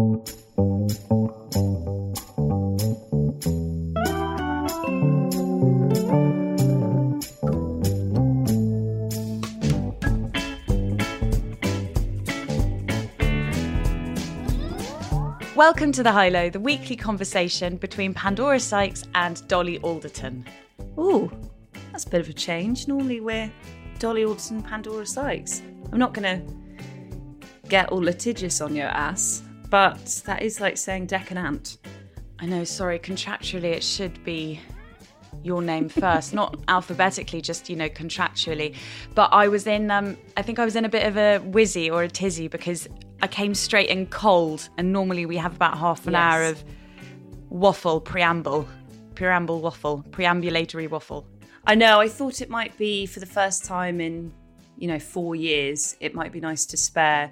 Welcome to The High Low, the weekly conversation between Pandora Sykes and Dolly Alderton. Ooh, that's a bit of a change. Normally we're Dolly Alderton, and Pandora Sykes. I'm not going to get all litigious on your ass, but that is like saying Dec and Ant. I know, sorry, contractually it should be your name first, not alphabetically, just you know contractually. But I was in, um, I think I was in a bit of a whizzy or a tizzy because I came straight in cold, and normally we have about half an Yes. hour of waffle preamble, preamble waffle, preambulatory waffle. I know. I thought it might be for the first time in, you know, four years. It might be nice to spare.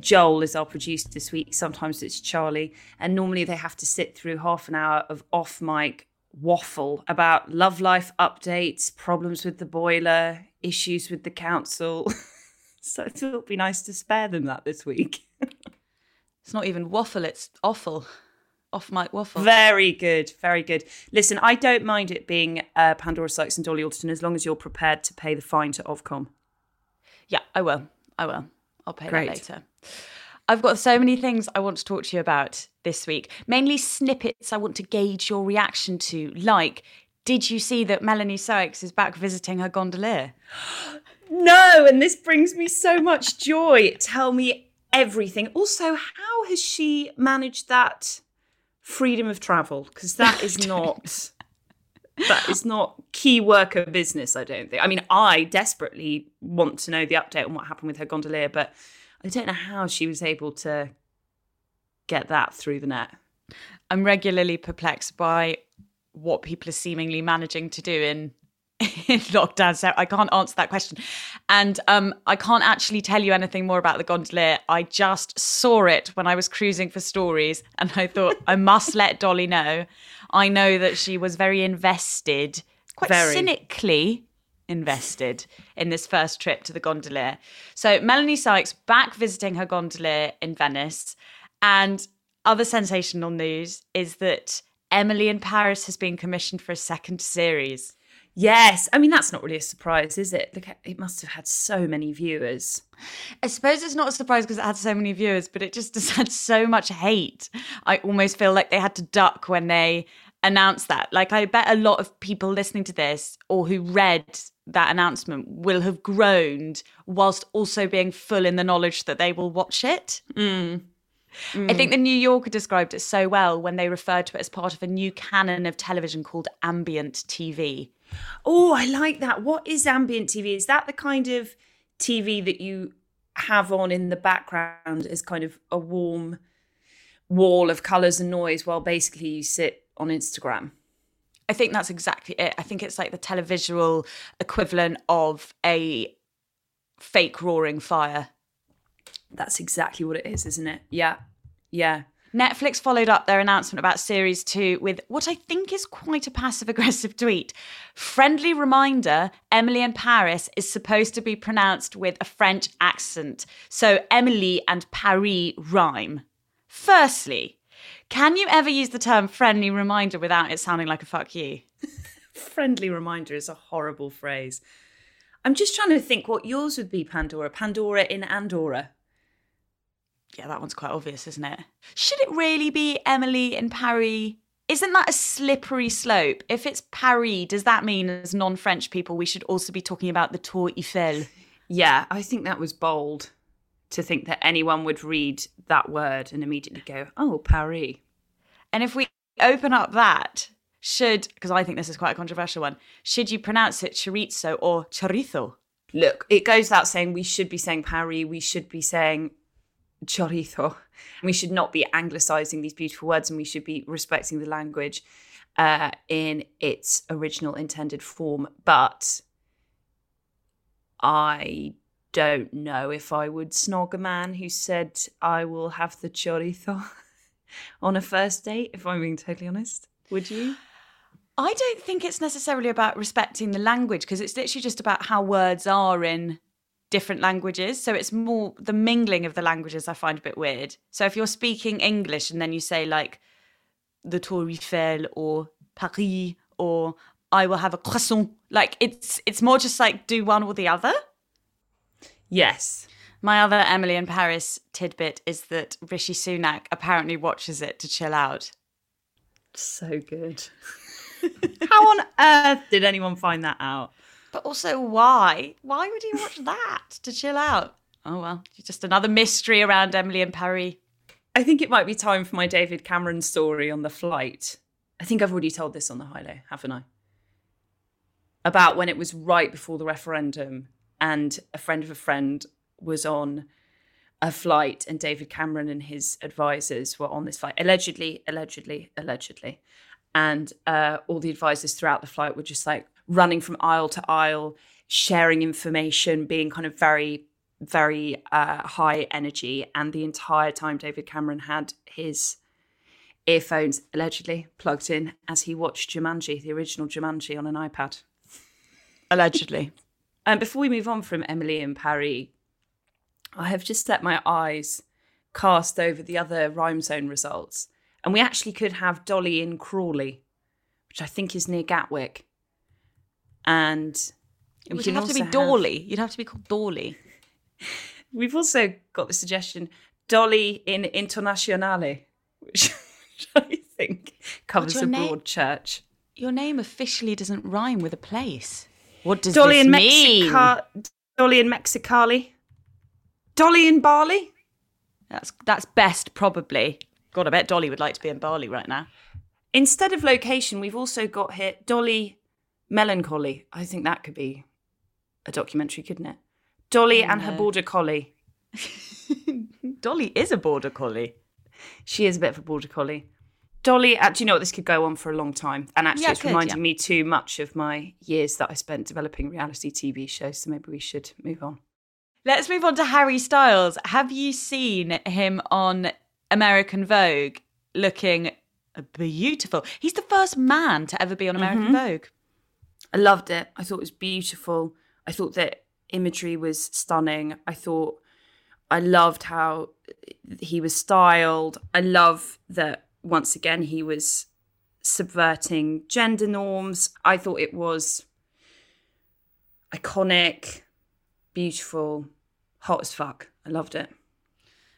Joel is our producer this week. Sometimes it's Charlie, and normally they have to sit through half an hour of off mic waffle about love life updates, problems with the boiler, issues with the council. so it'd be nice to spare them that this week. It's not even waffle; it's awful, off mic waffle. Very good, very good. Listen, I don't mind it being uh, Pandora Sykes and Dolly Alderton as long as you're prepared to pay the fine to Ofcom. Yeah, I will. I will. I'll pay Great. that later. I've got so many things I want to talk to you about this week. Mainly snippets I want to gauge your reaction to. Like, did you see that Melanie Sykes is back visiting her gondolier? No, and this brings me so much joy. Tell me everything. Also, how has she managed that freedom of travel? Because that is not that is not key worker business, I don't think. I mean, I desperately want to know the update on what happened with her gondolier, but I don't know how she was able to get that through the net. I'm regularly perplexed by what people are seemingly managing to do in in lockdown. So I can't answer that question. And um, I can't actually tell you anything more about the gondolier. I just saw it when I was cruising for stories and I thought I must let Dolly know. I know that she was very invested, quite Very. cynically invested in this first trip to the gondolier. So Melanie Sykes back visiting her gondolier in Venice. And other sensational news is that Emily in Paris has been commissioned for a second series. Yes, I mean that's not really a surprise, is it? Look, it must have had so many viewers. I suppose it's not a surprise because it had so many viewers, but it just has had so much hate. I almost feel like they had to duck when they announced that. Like, I bet a lot of people listening to this or who read that announcement will have groaned whilst also being full in the knowledge that they will watch it. Mm. I mm. think the New Yorker described it so well when they referred to it as part of a new canon of television called ambient TV. Oh, I like that. What is ambient TV? Is that the kind of TV that you have on in the background as kind of a warm wall of colours and noise while basically you sit on Instagram? I think that's exactly it. I think it's like the televisual equivalent of a fake roaring fire. That's exactly what it is, isn't it? Yeah. Yeah. Netflix followed up their announcement about series two with what I think is quite a passive aggressive tweet. Friendly reminder Emily in Paris is supposed to be pronounced with a French accent. So Emily and Paris rhyme. Firstly, can you ever use the term friendly reminder without it sounding like a fuck you? Friendly reminder is a horrible phrase. I'm just trying to think what yours would be, Pandora. Pandora in Andorra. Yeah, that one's quite obvious, isn't it? Should it really be Emily in Paris? Isn't that a slippery slope? If it's Paris, does that mean as non French people we should also be talking about the Tour Eiffel? Yeah, I think that was bold to think that anyone would read that word and immediately go, oh, Paris. And if we open up that, should, because I think this is quite a controversial one, should you pronounce it chorizo or chorizo? Look, it goes without saying we should be saying Paris, we should be saying chorizo. We should not be anglicizing these beautiful words and we should be respecting the language uh, in its original intended form. But I don't know if I would snog a man who said, I will have the chorizo on a first date, if I'm being totally honest. Would you? I don't think it's necessarily about respecting the language because it's literally just about how words are in different languages. So it's more the mingling of the languages I find a bit weird. So if you're speaking English and then you say like the Tour Eiffel or Paris or I will have a croissant, like it's it's more just like do one or the other. Yes. My other Emily in Paris tidbit is that Rishi Sunak apparently watches it to chill out. So good. How on earth did anyone find that out? But also, why? Why would he watch that to chill out? Oh well, just another mystery around Emily in Paris. I think it might be time for my David Cameron story on the flight. I think I've already told this on the high low, haven't I? About when it was right before the referendum and a friend of a friend was on a flight and David Cameron and his advisors were on this flight. Allegedly, allegedly, allegedly. And uh, all the advisors throughout the flight were just like, running from aisle to aisle, sharing information, being kind of very, very uh, high energy. And the entire time, David Cameron had his earphones allegedly plugged in as he watched Jumanji, the original Jumanji, on an iPad. Allegedly. and before we move on from Emily in Paris, I have just set my eyes cast over the other rhyme zone results. And we actually could have Dolly in Crawley, which I think is near Gatwick and it would have to be Dolly. You'd have to be called Dolly. We've also got the suggestion Dolly in Internationale, which I think covers a broad name, church. Your name officially doesn't rhyme with a place. What does Dolly this in mean? Mexica- Dolly in Mexicali. Dolly in Bali. That's that's best probably. God, I bet Dolly would like to be in Bali right now. Instead of location, we've also got here Dolly Melancholy. I think that could be a documentary, couldn't it? Dolly and her border collie. Dolly is a border collie. She is a bit of a border collie. Dolly, uh, actually, you know what? This could go on for a long time. And actually, yeah, it's could, reminding yeah. me too much of my years that I spent developing reality TV shows. So maybe we should move on. Let's move on to Harry Styles. Have you seen him on American Vogue looking beautiful? He's the first man to ever be on American mm-hmm. Vogue. I loved it. I thought it was beautiful. I thought that imagery was stunning. I thought I loved how he was styled. I love that once again he was subverting gender norms. I thought it was iconic, beautiful, hot as fuck. I loved it.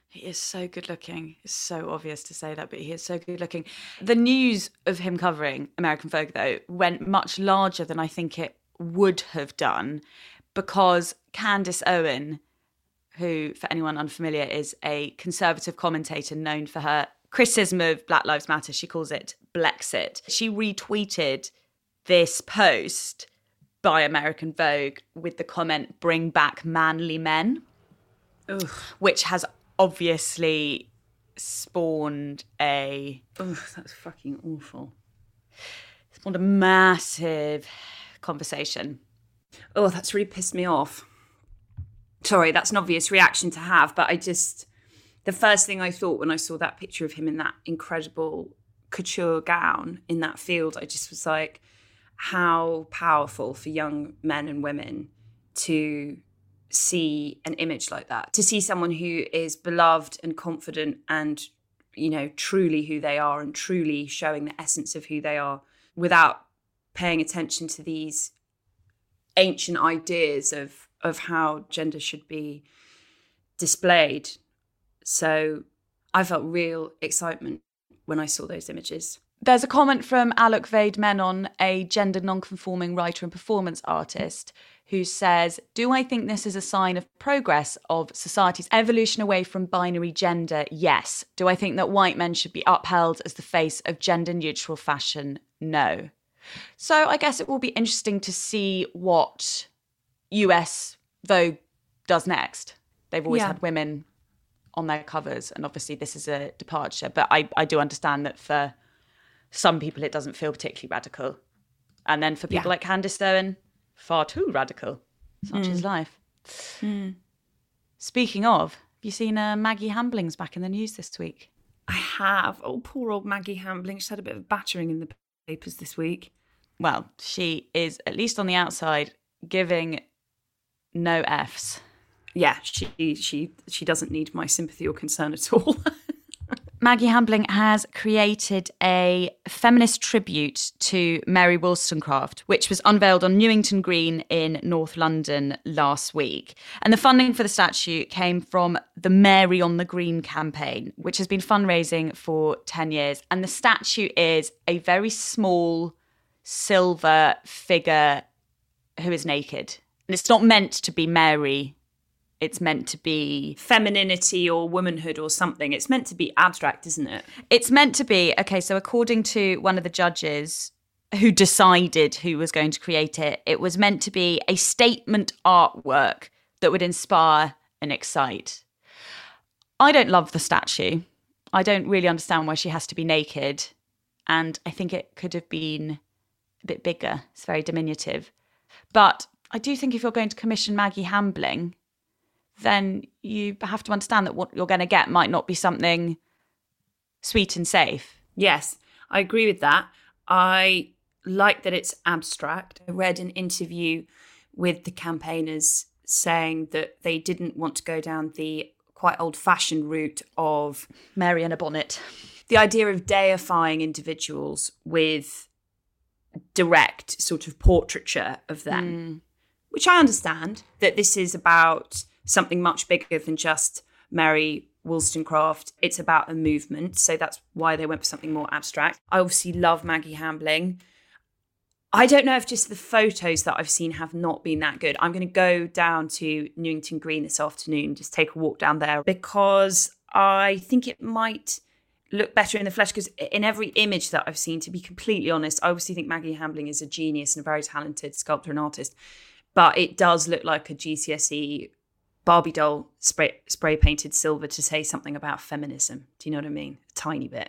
He is so good looking. It's so obvious to say that, but he is so good looking. The news of him covering American Vogue, though, went much larger than I think it would have done because Candace Owen, who, for anyone unfamiliar, is a conservative commentator known for her criticism of Black Lives Matter, she calls it Blexit. She retweeted this post by American Vogue with the comment, bring back manly men. Ugh. Which has obviously spawned a. Oh, that's fucking awful. Spawned a massive conversation. Oh, that's really pissed me off. Sorry, that's an obvious reaction to have, but I just. The first thing I thought when I saw that picture of him in that incredible couture gown in that field, I just was like, how powerful for young men and women to see an image like that, to see someone who is beloved and confident and, you know, truly who they are and truly showing the essence of who they are without paying attention to these ancient ideas of of how gender should be displayed. So I felt real excitement when I saw those images. There's a comment from Alok Vaid Menon, a gender non-conforming writer and performance artist, who says, Do I think this is a sign of progress of society's evolution away from binary gender? Yes. Do I think that white men should be upheld as the face of gender neutral fashion? No. So I guess it will be interesting to see what US Vogue does next. They've always yeah. had women on their covers. And obviously, this is a departure, but I, I do understand that for some people, it doesn't feel particularly radical. And then for people Yeah. like Candace Owen, far too radical. Such is life. Speaking of, have you seen uh, Maggi Hambling's back in the news this week? I have. Oh, poor old Maggi Hambling. She's had a bit of battering in the papers this week. Well, she is, at least on the outside, giving no Fs. Yeah, she she she doesn't need my sympathy or concern at all. Maggi Hambling has created a feminist tribute to Mary Wollstonecraft, which was unveiled on Newington Green in North London last week. And the funding for the statue came from the Mary on the Green campaign, which has been fundraising for 10 years. And the statue is a very small silver figure who is naked. And it's not meant to be Mary, it's meant to be Femininity or womanhood or something. It's meant to be abstract, isn't it? It's meant to be okay. So, according to one of the judges who decided who was going to create it, it was meant to be a statement artwork that would inspire and excite. I don't love the statue. I don't really understand why she has to be naked. And I think it could have been a bit bigger. It's very diminutive. But I do think if you're going to commission Maggi Hambling, then you have to understand that what you're going to get might not be something sweet and safe. Yes, I agree with that. I like that it's abstract. I read an interview with the campaigners saying that they didn't want to go down the quite old fashioned route of Mary in a bonnet. the idea of deifying individuals with direct sort of portraiture of them, mm. which I understand that this is about something much bigger than just Mary Wollstonecraft. It's about a movement. So that's why they went for something more abstract. I obviously love Maggi Hambling. I don't know if just the photos that I've seen have not been that good. I'm going to go down to Newington Green this afternoon, just take a walk down there because I think it might look better in the flesh because in every image that I've seen, to be completely honest, I obviously think Maggi Hambling is a genius and a very talented sculptor and artist, but it does look like a GCSE Barbie doll spray, spray painted silver to say something about feminism. Do you know what I mean? A tiny bit.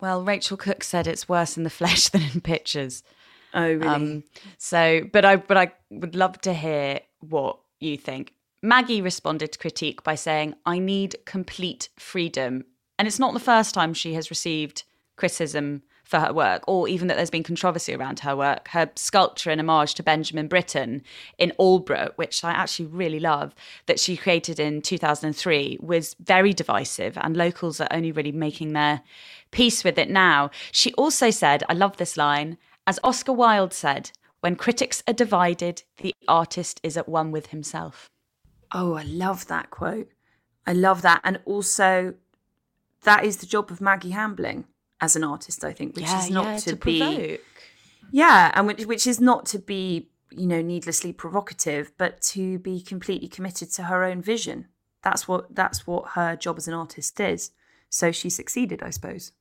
Well, Rachel Cooke said it's worse in the flesh than in pictures. Oh, really? Um, so, but I, but I would love to hear what you think. Maggi responded to critique by saying, "I need complete freedom," and it's not the first time she has received criticism for her work, or even that there's been controversy around her work. Her sculpture in homage to Benjamin Britten in Aldeburgh, which I actually really love, that she created in 2003, was very divisive, and locals are only really making their peace with it now. She also said, I love this line, as Oscar Wilde said, when critics are divided, the artist is at one with himself. Oh, I love that quote. I love that. And also, that is the job of Maggi Hambling as an artist, I think, which is not to, be. provoke. Yeah, and which, which is not to be, you know, needlessly provocative, but to be completely committed to her own vision. That's what that's what her job as an artist is. So she succeeded, I suppose.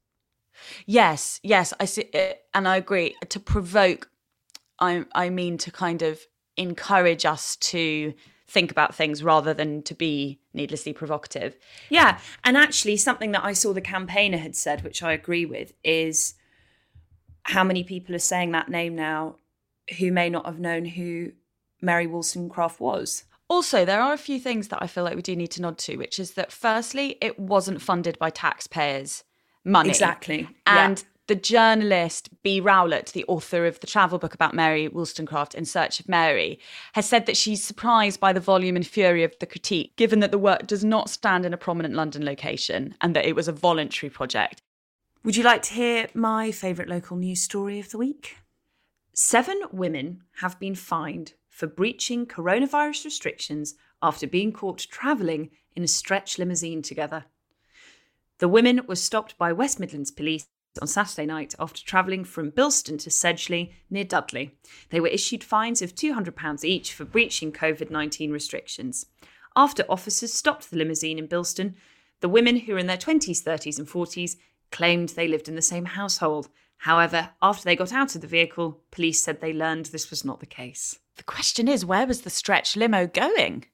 Yes, yes, I see, uh, and I agree. To provoke, I I mean to kind of encourage us to think about things rather than to be needlessly provocative. Yeah, and actually, something that I saw the campaigner had said, which I agree with, is how many people are saying that name now who may not have known who Mary Wollstonecraft was. Also, there are a few things that I feel like we do need to nod to, which is that firstly, it wasn't funded by taxpayers' money. Exactly, yeah. The journalist Bee Rowlatt, the author of the travel book about Mary Wollstonecraft in Search of Mary, has said that she's surprised by the volume and fury of the critique, given that the work does not stand in a prominent London location and that it was a voluntary project. Would you like to hear my favourite local news story of the week? Seven women have been fined for breaching coronavirus restrictions after being caught travelling in a stretch limousine together. The women were stopped by West Midlands Police on Saturday night after travelling from Bilston to Sedgley near Dudley. They were issued fines of £200 each for breaching COVID 19 restrictions. After officers stopped the limousine in Bilston, the women, who were in their 20s, 30s, and 40s, claimed they lived in the same household. However, after they got out of the vehicle, police said they learned this was not the case. The question is, where was the stretch limo going?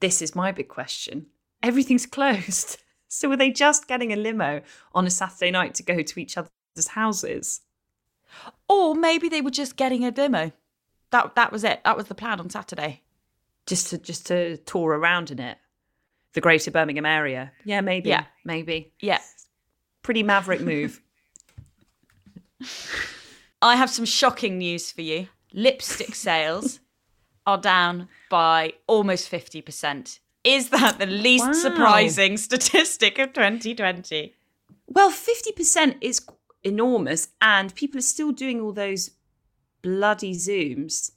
This is my big question. everything's closed. So were they just getting a limo on a Saturday night to go to each other's houses? Or maybe they were just getting a limo. That that was it. That was the plan on Saturday. Just to just to tour around in it. The greater Birmingham area. Yeah, maybe. Yeah. Maybe. Yeah. Pretty maverick move. I have some shocking news for you. Lipstick sales are down by almost 50%. Is that the least Wow. surprising statistic of 2020? well, 50% is enormous and people are still doing all those bloody zooms.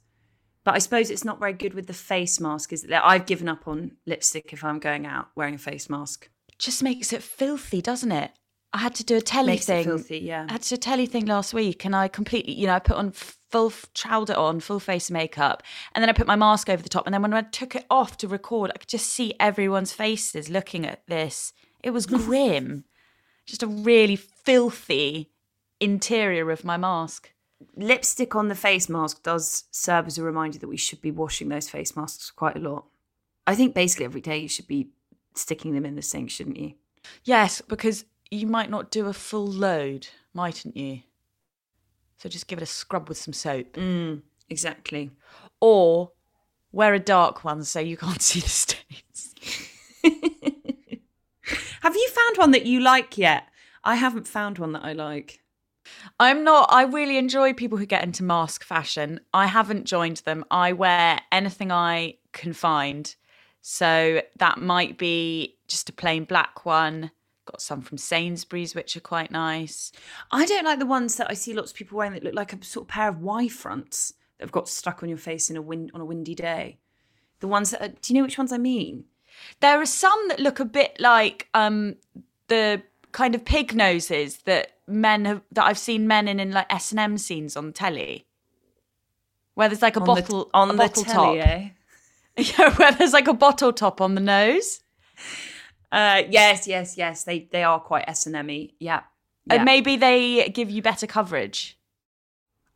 But I suppose it's not very good with the face mask, is it? I've given up on lipstick if I'm going out wearing a face mask. Just makes it filthy, doesn't it? I had to do a telly Makes thing. filthy, yeah. I had to do a telly thing last week and I completely, you know, I put on full, it on, full face makeup, and then I put my mask over the top. And then when I took it off to record, I could just see everyone's faces looking at this. It was grim. just a really filthy interior of my mask. Lipstick on the face mask does serve as a reminder that we should be washing those face masks quite a lot. I think basically every day you should be sticking them in the sink, shouldn't you? Yes, because you might not do a full load, mightn't you? So just give it a scrub with some soap. Mm, exactly. Or wear a dark one so you can't see the stains. Have you found one that you like yet? I haven't found one that I like. I'm not, I really enjoy people who get into mask fashion. I haven't joined them. I wear anything I can find. So that might be just a plain black one. Got some from Sainsbury's, which are quite nice. I don't like the ones that I see lots of people wearing that look like a sort of pair of Y fronts that have got stuck on your face in a wind on a windy day. The ones that are, do you know which ones I mean? There are some that look a bit like um, the kind of pig noses that men have that I've seen men in in like S and M scenes on telly, where there's like a On bottle the, on a the bottle telly, top. eh? Yeah, where there's like a bottle top on the nose. Uh, yes, yes, yes. They they are quite S and M. Yeah. yeah. And maybe they give you better coverage.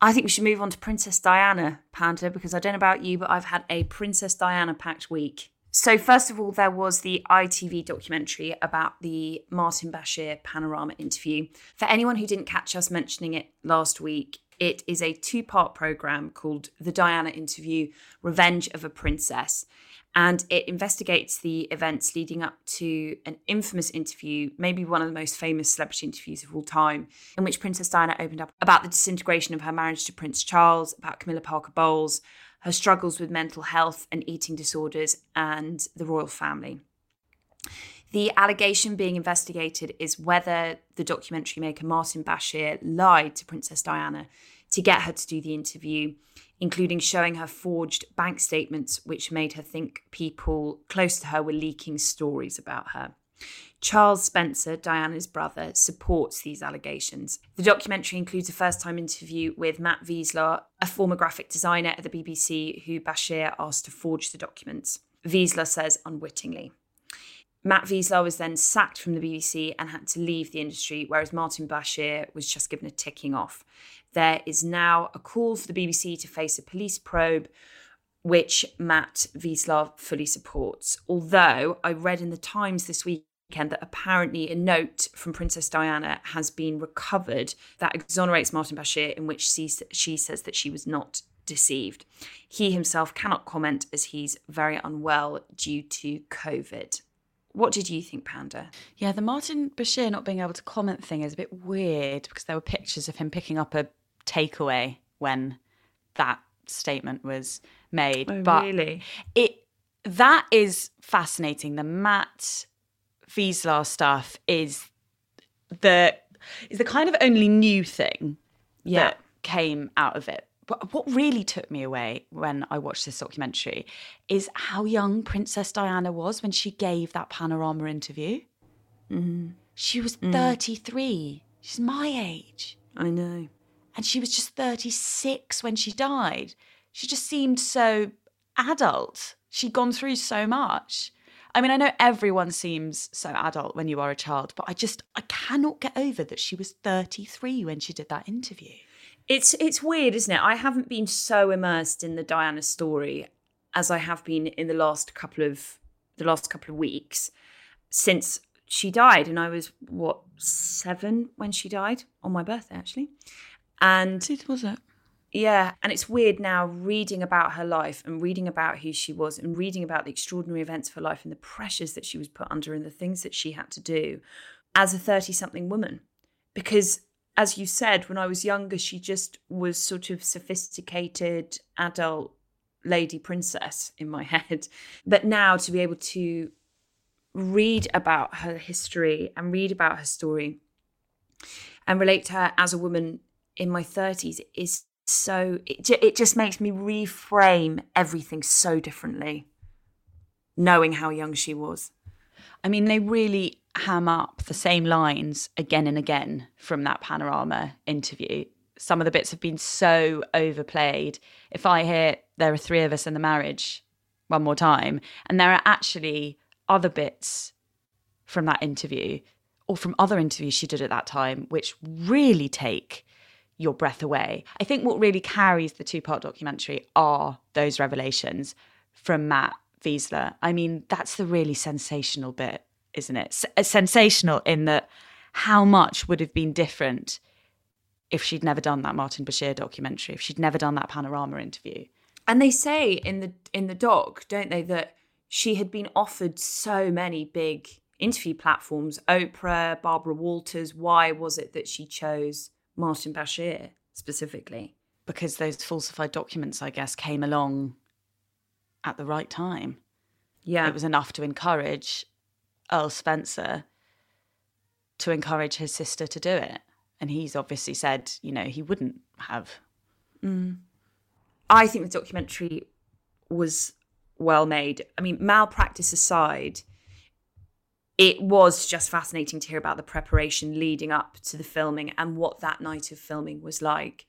I think we should move on to Princess Diana, Panda, because I don't know about you, but I've had a Princess Diana packed week. So, first of all, there was the ITV documentary about the Martin Bashir panorama interview. For anyone who didn't catch us mentioning it last week, it is a two part programme called The Diana Interview Revenge of a Princess. And it investigates the events leading up to an infamous interview, maybe one of the most famous celebrity interviews of all time, in which Princess Diana opened up about the disintegration of her marriage to Prince Charles, about Camilla Parker Bowles, her struggles with mental health and eating disorders, and the royal family. The allegation being investigated is whether the documentary maker Martin Bashir lied to Princess Diana to get her to do the interview, including showing her forged bank statements, which made her think people close to her were leaking stories about her. Charles Spencer, Diana's brother, supports these allegations. The documentary includes a first time interview with Matt Wiessler, a former graphic designer at the BBC who Bashir asked to forge the documents. Wiessler says unwittingly. Matt Wiessler was then sacked from the BBC and had to leave the industry, whereas Martin Bashir was just given a ticking off. There is now a call for the BBC to face a police probe, which Matt Wiessler fully supports. Although I read in the Times this weekend that apparently a note from Princess Diana has been recovered that exonerates Martin Bashir, in which she, she says that she was not deceived. He himself cannot comment as he's very unwell due to COVID. What did you think, Panda? Yeah, the Martin Bashir not being able to comment thing is a bit weird because there were pictures of him picking up a takeaway when that statement was made. Oh, but Oh, really? it that is fascinating. The Matt Wiessler stuff is the is the kind of only new thing Yeah. that came out of it. But what really took me away when I watched this documentary is how young Princess Diana was when she gave that panorama interview. Mm-hmm. She was mm. 33. She's my age. I know. And she was just 36 when she died. She just seemed so adult. She'd gone through so much. I mean, I know everyone seems so adult when you are a child, but I just, I cannot get over that she was 33 when she did that interview. It's it's weird, isn't it? I haven't been so immersed in the Diana story as I have been in the last couple of the last couple of weeks. since she died. And I was, what, seven when she died? On my birthday, actually. And was it? yeah, and it's weird now reading about her life and reading about who she was and reading about the extraordinary events of her life and the pressures that she was put under and the things that she had to do as a 30 something woman. Because, as you said, when I was younger, she just was sort of sophisticated adult lady princess in my head. But now to be able to read about her history and read about her story and relate to her as a woman in my 30s is so it, it just makes me reframe everything so differently knowing how young she was I mean, they really ham up the same lines again and again from that panorama interview. Some of the bits have been so overplayed. If I hear there are three of us in the marriage one more time, and there are actually other bits from that interview or from other interviews she did at that time, which really take your breath away. I think what really carries the two part documentary are those revelations from Matt Wiessler. I mean, that's the really sensational bit, isn't it? S- uh, sensational in that how much would have been different if she'd never done that Martin Bashir documentary, if she'd never done that panorama interview. and they say in the in the doc don't they that she had been offered so many big interview platforms oprah barbara walters why was it that she chose martin bashir specifically Because those falsified documents, I guess, came along at the right time. yeah It was enough to encourage Earl Spencer to encourage his sister to do it. And he's obviously said, you know, he wouldn't have. Mm. I think the documentary was well made. I mean, malpractice aside, it was just fascinating to hear about the preparation leading up to the filming and what that night of filming was like.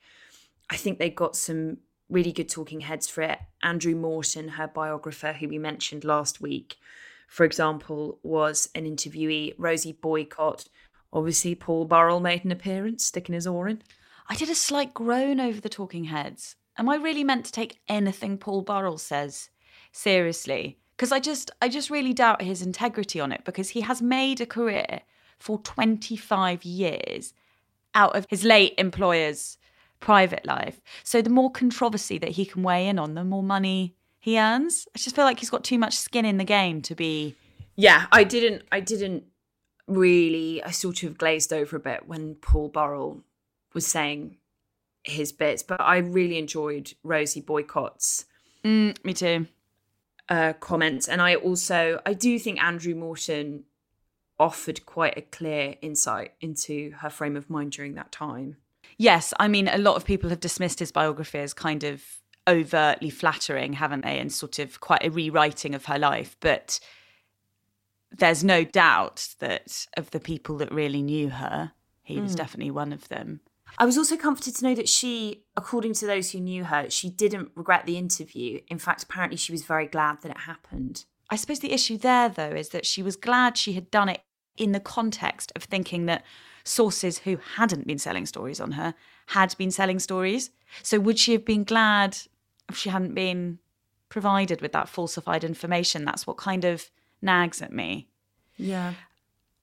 I think they got some really good talking heads for it. Andrew Morton, her biographer, who we mentioned last week, for example, was an interviewee. Rosie Boycott, obviously, Paul Burrell made an appearance, sticking his oar in. I did a slight groan over the talking heads. Am I really meant to take anything Paul Burrell says seriously? Because I just I just really doubt his integrity on it because he has made a career for 25 years out of his late employer's private life. So the more controversy that he can weigh in on, the more money he earns. I just feel like he's got too much skin in the game to be yeah i didn't i didn't really i sort of glazed over a bit when paul burrell was saying his bits but i really enjoyed rosie boycott's mm, me too. Uh, comments and i also i do think andrew morton offered quite a clear insight into her frame of mind during that time Yes, I mean, a lot of people have dismissed his biography as kind of overtly flattering, haven't they? And sort of quite a rewriting of her life. But there's no doubt that of the people that really knew her, he was definitely one of them. I was also comforted to know that she, according to those who knew her, she didn't regret the interview. In fact, apparently she was very glad that it happened. I suppose the issue there, though, is that she was glad she had done it in the context of thinking that sources who hadn't been selling stories on her had been selling stories. So would she have been glad if she hadn't been provided with that falsified information? That's what kind of nags at me. Yeah.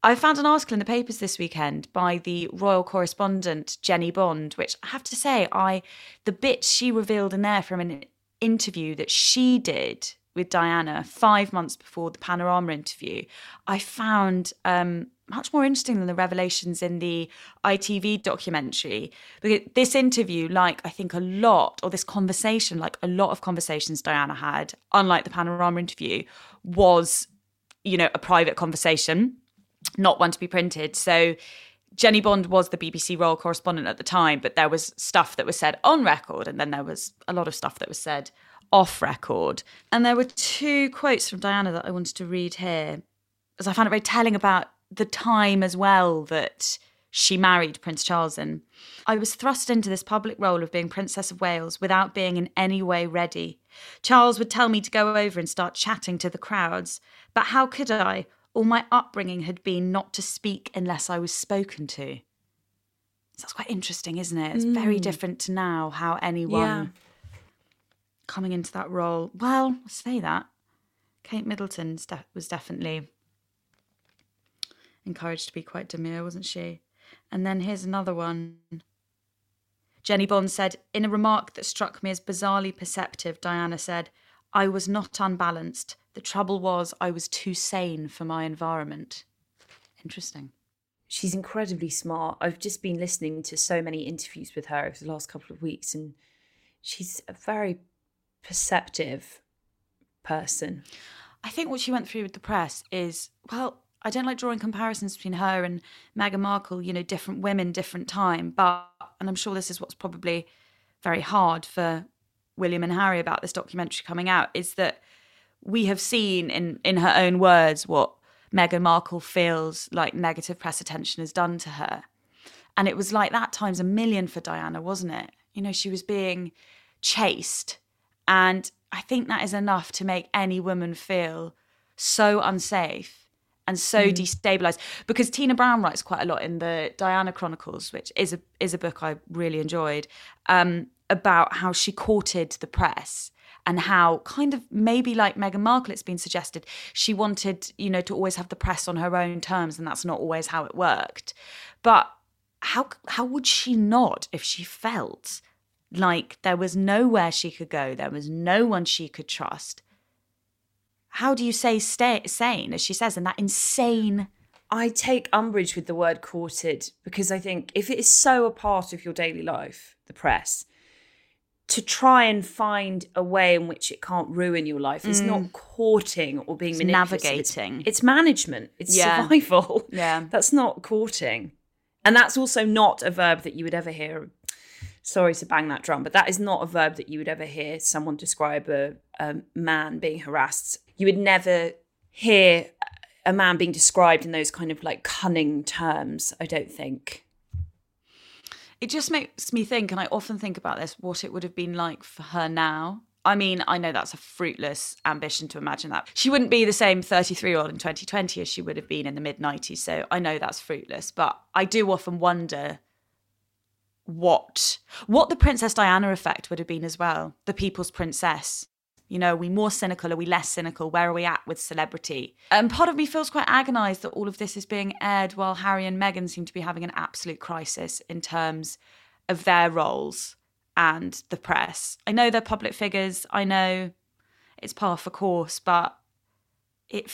I found an article in the papers this weekend by the royal correspondent Jennie Bond, which I have to say, I the bits she revealed in there from an interview that she did with Diana five months before the Panorama interview, I found um, much more interesting than the revelations in the ITV documentary. Because this interview, like I think a lot, or this conversation, like a lot of conversations Diana had, unlike the Panorama interview, was you know a private conversation not one to be printed. So Jennie Bond was the BBC royal correspondent at the time, but there was stuff that was said on record, and then there was a lot of stuff that was said off record. And there were two quotes from Diana that I wanted to read here, as I found it very telling about the time as well that she married Prince Charles in. I was thrust into this public role of being Princess of Wales without being in any way ready. Charles would tell me to go over and start chatting to the crowds, but how could I? All my upbringing had been not to speak unless I was spoken to. So that's quite interesting, isn't it? It's very hmm. different to now how anyone Yeah. coming into that role. Well, I'll say that. Kate Middleton was definitely encouraged to be quite demure, wasn't she? And then here's another one. Jennie Bond said, In a remark that struck me as bizarrely perceptive, Diana said, I was not unbalanced. The trouble was I was too sane for my environment. Interesting. She's incredibly smart. I've just been listening to so many interviews with her over the last couple of weeks, and she's a very perceptive person. I think what she went through with the press is, well, I don't like drawing comparisons between her and Meghan Markle, you know, different women, different time. But, and I'm sure this is what's probably very hard for William and Harry about this documentary coming out, is that we have seen in, in her own words what Meghan Markle feels like negative press attention has done to her. And it was like that times a million for Diana, wasn't it? You know, she was being chased. And I think that is enough to make any woman feel so unsafe and so mm. destabilized because Tina Brown writes quite a lot in the Diana Chronicles, which is a is a book I really enjoyed, um, about how she courted the press and how kind of maybe like Meghan Markle, it's been suggested she wanted you know to always have the press on her own terms, and that's not always how it worked. But how how would she not if she felt like there was nowhere she could go, there was no one she could trust? how do you say stay sane, as she says, in that insane? I take umbrage with the word courted because I think if it is so a part of your daily life, the press, to try and find a way in which it can't ruin your life is not mm. courting or being navigating. It's, it's, management. It's yeah. survival. Yeah, that's not courting, and that's also not a verb that you would ever hear sorry to bang that drum, but that is not a verb that you would ever hear someone describe a, a man being harassed. You would never hear a man being described in those kind of like cunning terms, I don't think. It just makes me think, and I often think about this, what it would have been like for her now. I mean, I know that's a fruitless ambition to imagine that. She wouldn't be the same 33 year old in 2020 as she would have been in the mid 90s. So I know that's fruitless. But I do often wonder what what the Princess Diana effect would have been as well. The people's princess. You know, are we more cynical? Are we less cynical? Where are we at with celebrity? And part of me feels quite agonized that all of this is being aired while Harry and Meghan seem to be having an absolute crisis in terms of their roles and the press. I know they're public figures. I know it's par for course, but it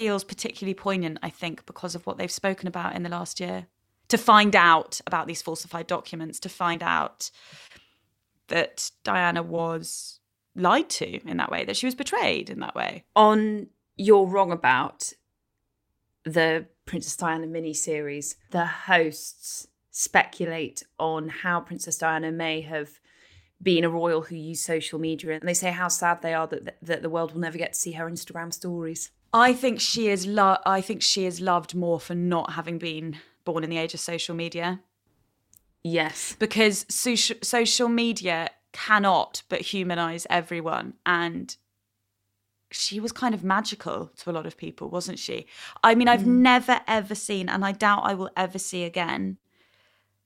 feels particularly poignant, I think, because of what they've spoken about in the last year to find out about these falsified documents, to find out that Diana was lied to in that way, that she was betrayed in that way. On You're Wrong About, the Princess Diana mini series, the hosts speculate on how Princess Diana may have been a royal who used social media and they say how sad they are that that the world will never get to see her Instagram stories. I think she is lo- I think she is loved more for not having been born in the age of social media. Yes. Because social, social media cannot but humanize everyone. And she was kind of magical to a lot of people, wasn't she? I mean, I've mm. never ever seen, and I doubt I will ever see again,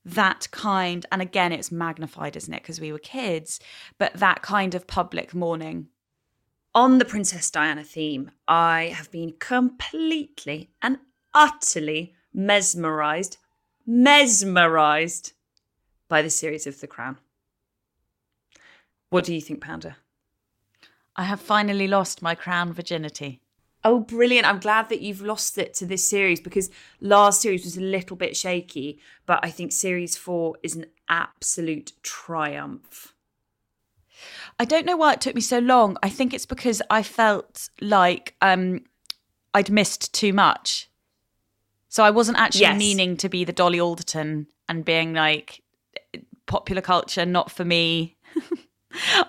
that kind, and again, it's magnified, isn't it? Because we were kids, but that kind of public mourning. On the Princess Diana theme, I have been completely and utterly mesmerized, mesmerized by the series of The Crown. What do you think, Panda? I have finally lost my crown virginity. Oh, brilliant. I'm glad that you've lost it to this series because last series was a little bit shaky, but I think series four is an absolute triumph. I don't know why it took me so long. I think it's because I felt like um, I'd missed too much. So I wasn't actually yes. meaning to be the Dolly Alderton and being like popular culture, not for me.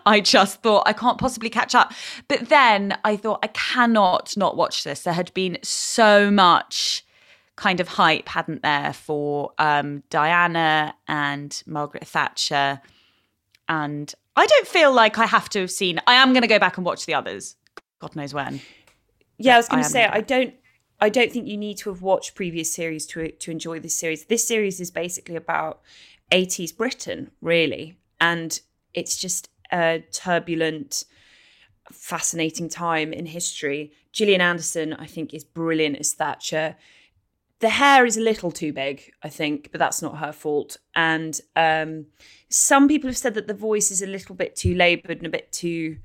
I just thought I can't possibly catch up. But then I thought I cannot not watch this. There had been so much kind of hype, hadn't there, for um, Diana and Margaret Thatcher. And I don't feel like I have to have seen. I am going to go back and watch the others. God knows when. Yeah, I was going to say I don't. I don't think you need to have watched previous series to to enjoy this series. This series is basically about 80s Britain, really, and it's just a turbulent, fascinating time in history. Gillian Anderson, I think, is brilliant as Thatcher. the hair is a little too big, I think, but that's not her fault. And um, some people have said that the voice is a little bit too laboured and a bit too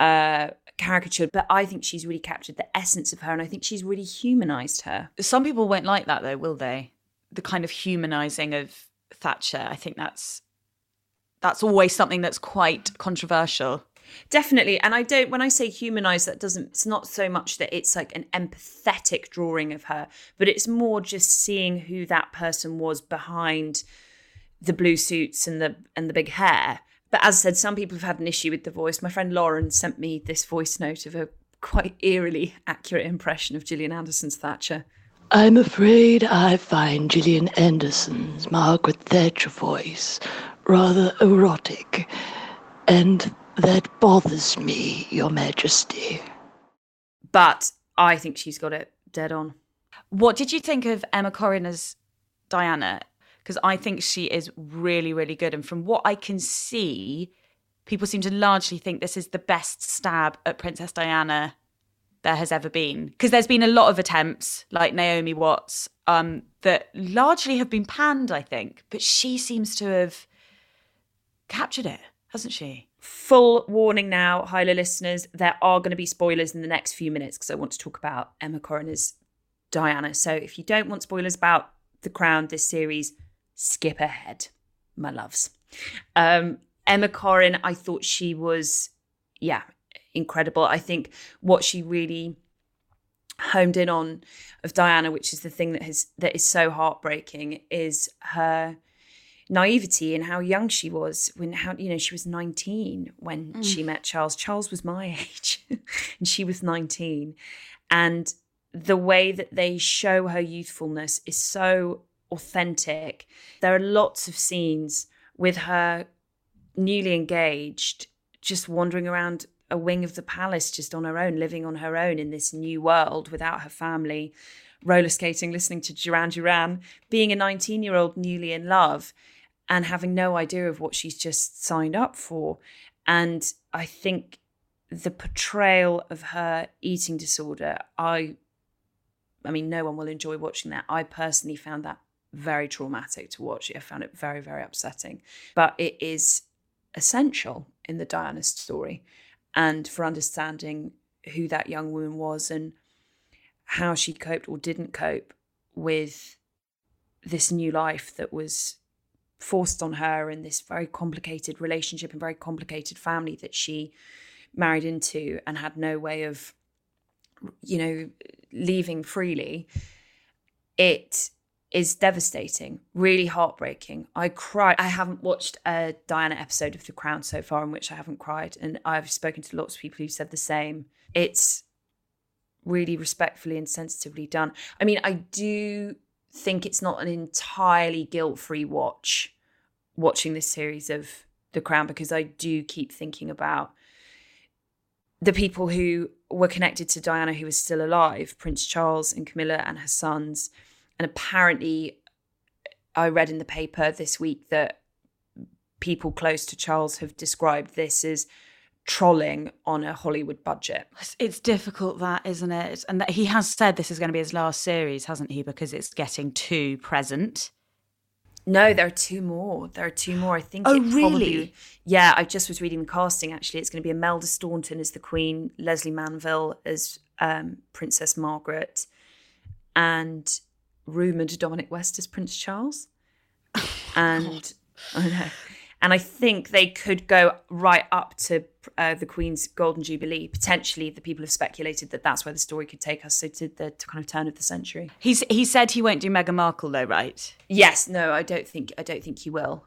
uh, caricatured, but I think she's really captured the essence of her, and I think she's really humanised her. Some people won't like that, though, will they? The kind of humanising of Thatcher. I think that's that's always something that's quite controversial. Definitely. And I don't, when I say humanize, that doesn't, it's not so much that it's like an empathetic drawing of her, but it's more just seeing who that person was behind the blue suits and the and the big hair. But as I said, some people have had an issue with the voice. My friend Lauren sent me this voice note of a quite eerily accurate impression of Gillian Anderson's Thatcher. I'm afraid I find Gillian Anderson's Margaret Thatcher voice rather erotic, and that bothers me, Your Majesty. But I think she's got it dead on. What did you think of Emma Corrin as Diana? Because I think she is really, really good. And from what I can see, people seem to largely think this is the best stab at Princess Diana there has ever been. Because there's been a lot of attempts, like Naomi Watts, um, that largely have been panned, I think. But she seems to have captured it, hasn't she? Full warning now, High Low listeners, there are going to be spoilers in the next few minutes because I want to talk about Emma Corrin as Diana. So if you don't want spoilers about The Crown, this series, skip ahead, my loves. Um, Emma Corrin, I thought she was, yeah, incredible. I think what she really homed in on of Diana, which is the thing that has that is so heartbreaking, is her naivety and how young she was when how you know she was 19 when mm. she met Charles. Charles was my age and she was 19 and the way that they show her youthfulness is so authentic. There are lots of scenes with her newly engaged just wandering around a wing of the palace just on her own, living on her own in this new world without her family, roller skating, listening to Duran Duran, being a 19 year old newly in love and having no idea of what she's just signed up for. And I think the portrayal of her eating disorder, I I mean, no one will enjoy watching that. I personally found that very traumatic to watch. I found it very, very upsetting. But it is essential in the Diana story and for understanding who that young woman was and how she coped or didn't cope with this new life that was forced on her in this very complicated relationship and very complicated family that she married into and had no way of you know leaving freely it is devastating really heartbreaking. I cry i haven't watched a diana episode of the crown so far in which i haven't cried and i've spoken to lots of people who said the same. It's really respectfully and sensitively done. I mean i do think it's not an entirely guilt-free watch watching this series of The Crown because I do keep thinking about the people who were connected to Diana who was still alive, Prince Charles and Camilla and her sons. And apparently I read in the paper this week that people close to Charles have described this as trolling on a Hollywood budget. It's difficult, that isn't it? And that he has said this is going to be his last series, hasn't he? Because it's getting too present. No, there are two more. There are two more. I think. Oh, really? Yeah, I just was reading the casting. Actually, it's going to be Imelda Staunton as the Queen, Lesley Manville as um, Princess Margaret, and rumored Dominic West as Prince Charles. And I know, and I think they could go right up to uh, the Queen's Golden Jubilee. Potentially, the people have speculated that that's where the story could take us. So to the to kind of turn of the century. He's he said he won't do Meghan Markle though, right? Yes. No, I don't think I don't think he will.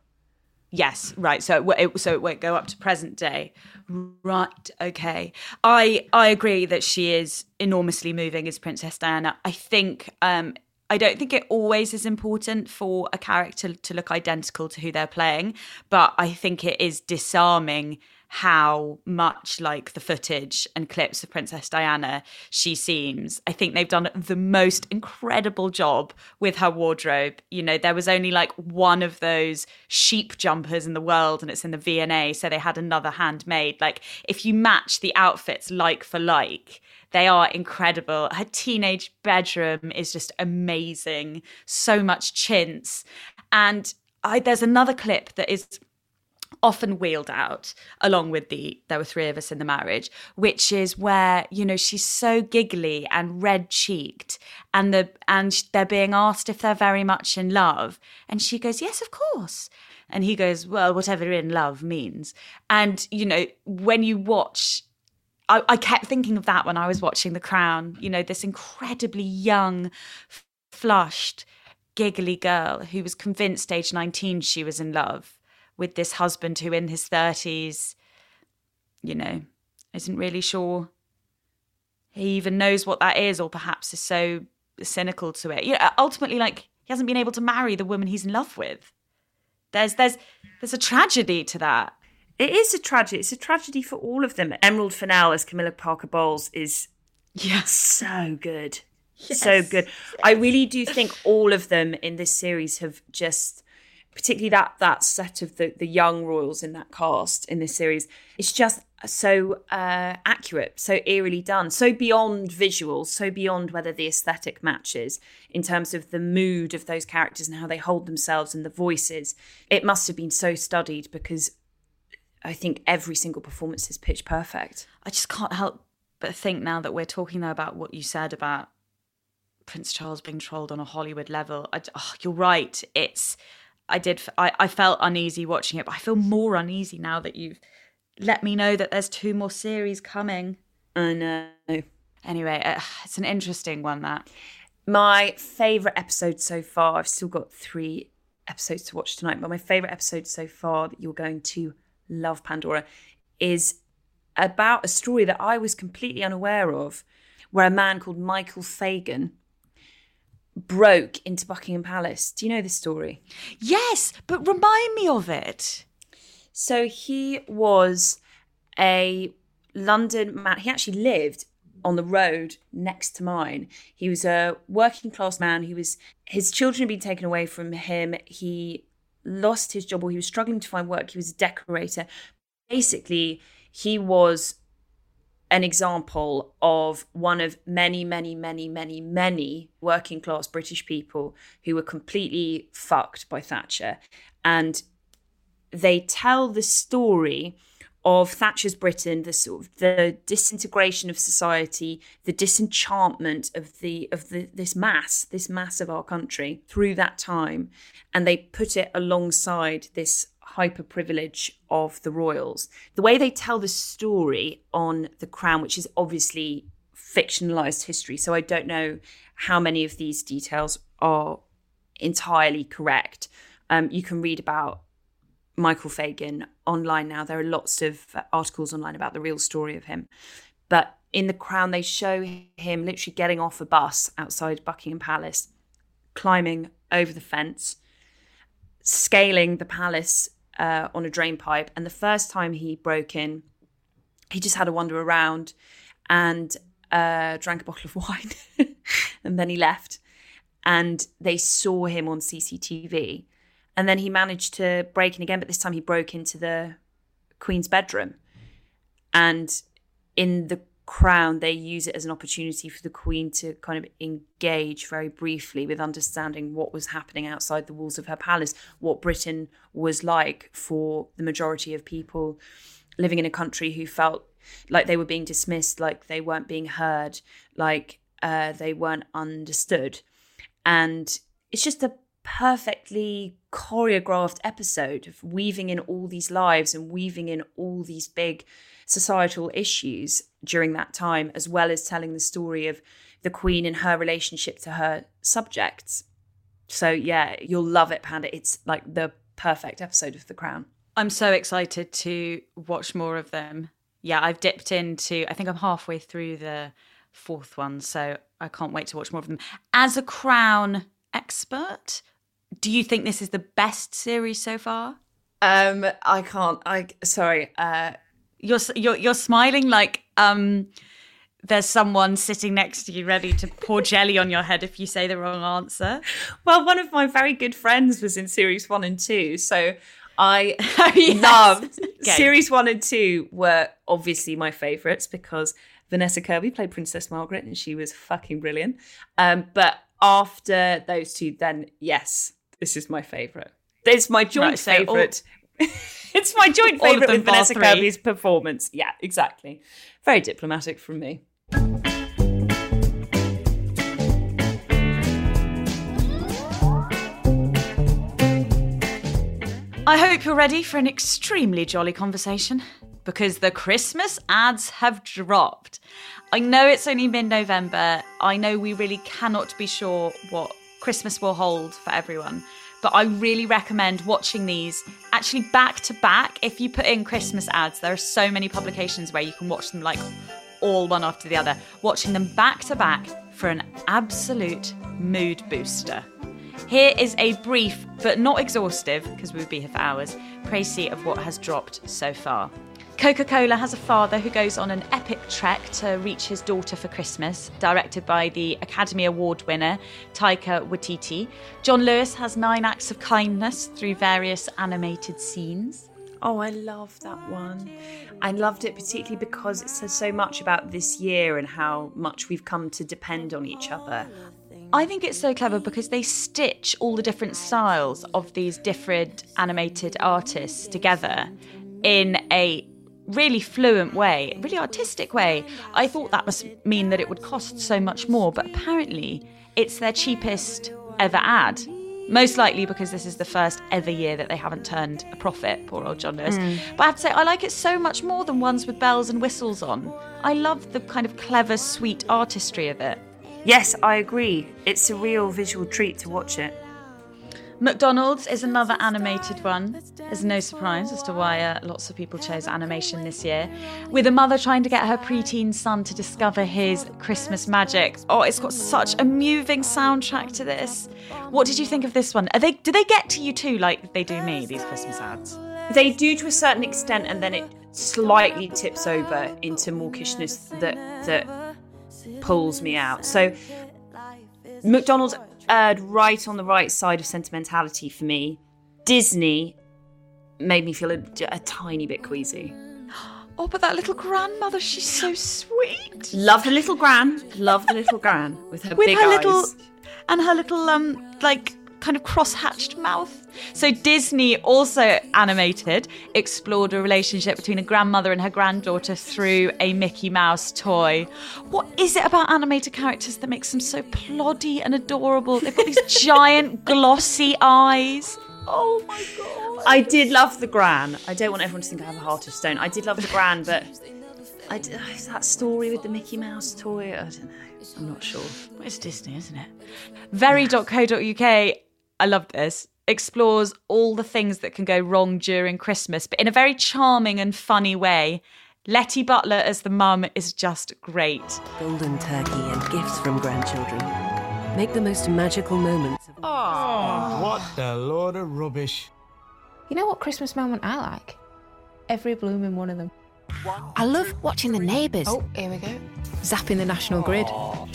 Yes, right. So it, it, so it won't go up to present day, right? Okay. I I agree that she is enormously moving as Princess Diana. I think um, I don't think it always is important for a character to look identical to who they're playing, but I think it is disarming how much like the footage and clips of Princess Diana she seems. I think they've done the most incredible job with her wardrobe. You know, there was only like one of those sheep jumpers in the world and it's in the V&A, so they had another handmade. Like if you match the outfits like for like, they are incredible. Her teenage bedroom is just amazing. So much chintz. And I, there's another clip that is often wheeled out along with the there were three of us in the marriage which is where you know she's so giggly and red cheeked and the and they're being asked if they're very much in love. And she goes yes of course. And he goes well whatever in love means. And you know when you watch I, I kept thinking of that when I was watching The Crown. You know, this incredibly young, flushed, giggly girl who was convinced, age 19, she was in love with this husband who, in his 30s, you know, isn't really sure he even knows what that is, or perhaps is so cynical to it. You know, ultimately, like he hasn't been able to marry the woman he's in love with. There's there's there's a tragedy to that. It is a tragedy. It's a tragedy for all of them. Emerald Fennell as Camilla Parker Bowles is yes. so good. Yes. So good. I really do think all of them in this series have just particularly that that set of the the young royals in that cast in this series it's just so uh, accurate so eerily done so beyond visuals so beyond whether the aesthetic matches in terms of the mood of those characters and how they hold themselves and the voices it must have been so studied because I think every single performance is pitch perfect. I just can't help but think now that we're talking though about what you said about Prince Charles being trolled on a Hollywood level. I, oh, you're right. It's I did I, I felt uneasy watching it, but I feel more uneasy now that you've let me know that there's two more series coming. I know. Anyway, uh, it's an interesting one that. My favorite episode so far. I've still got three episodes to watch tonight, but my favorite episode so far that you're going to love Pandora, is about a story that I was completely unaware of, where a man called Michael Fagan broke into Buckingham Palace. Do you know this story? Yes, but remind me of it. So he was a London man. He actually lived on the road next to mine. He was a working class man. He was his children had been taken away from him. He lost his job or he was struggling to find work. He was a decorator. Basically, he was an example of one of many, many, many, many, many working class British people who were completely fucked by Thatcher. And they tell the story of Thatcher's Britain, the sort of the disintegration of society, the disenchantment of the of the this mass, this mass of our country through that time, and they put it alongside this hyper privilege of the royals. The way they tell the story on The Crown, which is obviously fictionalized history, so I don't know how many of these details are entirely correct. Um, you can read about Michael Fagan online now. There are lots of uh, articles online about the real story of him. But in The Crown, they show him literally getting off a bus outside Buckingham Palace, climbing over the fence, scaling the palace uh, on a drain pipe. And the first time he broke in, he just had a wander around and uh, drank a bottle of wine. and then he left. And they saw him on CCTV and then he managed to break in again, but this time he broke into the Queen's bedroom. And in the crown, they use it as an opportunity for the Queen to kind of engage very briefly with understanding what was happening outside the walls of her palace, what Britain was like for the majority of people living in a country who felt like they were being dismissed, like they weren't being heard, like uh, they weren't understood. And it's just a perfectly choreographed episode of weaving in all these lives and weaving in all these big societal issues during that time, as well as telling the story of the Queen and her relationship to her subjects. So, yeah, you'll love it, Panda. It's like the perfect episode of The Crown. I'm so excited to watch more of them. Yeah, I've dipped into, I think I'm halfway through the fourth one, so I can't wait to watch more of them. As a Crown expert, do you think this is the best series so far? Um, I can't. I sorry. Uh, You're you're you're smiling like um there's someone sitting next to you ready to pour jelly on your head if you say the wrong answer. Well, one of my very good friends was in series one and two, so I oh, yes. loved okay. series one and two were obviously my favourites because Vanessa Kirby played Princess Margaret and she was fucking brilliant. Um, but after those two, then yes, this is my favourite. It's my joint right, so favourite. It's my joint favourite with Vanessa. Kirby's performance. Yeah, exactly. Very diplomatic from me. I hope you're ready for an extremely jolly conversation because the Christmas ads have dropped. I know it's only mid November. I know we really cannot be sure what Christmas will hold for everyone. But I really recommend watching these actually back to back. If you put in Christmas ads, there are so many publications where you can watch them like all one after the other, watching them back to back for an absolute mood booster. Here is a brief, but not exhaustive, because we would be here for hours, précis of what has dropped so far. Coca Cola has a father who goes on an epic trek to reach his daughter for Christmas, directed by the Academy Award winner Taika Waititi. John Lewis has nine acts of kindness through various animated scenes. Oh, I love that one. I loved it particularly because it says so much about this year and how much we've come to depend on each other. I think it's so clever because they stitch all the different styles of these different animated artists together in a really fluent way, really artistic way. I thought that must mean that it would cost so much more, but apparently it's their cheapest ever ad most likely because this is the first ever year that they haven't turned a profit, poor old John Lewis. Mm. But I have to say, I like it so much more than ones with bells and whistles on. I love the kind of clever, sweet artistry of it. Yes, I agree. It's a real visual treat to watch it. McDonald's is another animated one. There's no surprise as to why uh, lots of people chose animation this year. With a mother trying to get her preteen son to discover his Christmas magic. Oh, it's got such a moving soundtrack to this. What did you think of this one? Are they do they get to you too, like they do me? These Christmas ads. They do to a certain extent, and then it slightly tips over into mawkishness that that pulls me out. So McDonald's erred right on the right side of sentimentality for me. Disney made me feel a, a tiny bit queasy. Oh, but that little grandmother, she's so sweet. Love the little gran. Love the little gran with her with big her eyes. little and her little um like kind of cross-hatched mouth. So Disney also animated explored a relationship between a grandmother and her granddaughter through a Mickey Mouse toy. What is it about animated characters that makes them so ploddy and adorable? They've got these giant glossy eyes. Oh my god. I did love the Gran. I don't want everyone to think I have a heart of stone. I did love the Gran, but I did, uh, that story with the Mickey Mouse toy, I don't know. I'm not sure. It's Disney, isn't it? Very.co.uk I love this. Explores all the things that can go wrong during Christmas, but in a very charming and funny way. Letty Butler as the mum is just great. Golden turkey and gifts from grandchildren. Make the most magical moments. Oh, what the lord of rubbish. You know what Christmas moment I like? Every bloom in one of them. I love watching the neighbours. Oh, here we go. Zapping the national grid. Oh.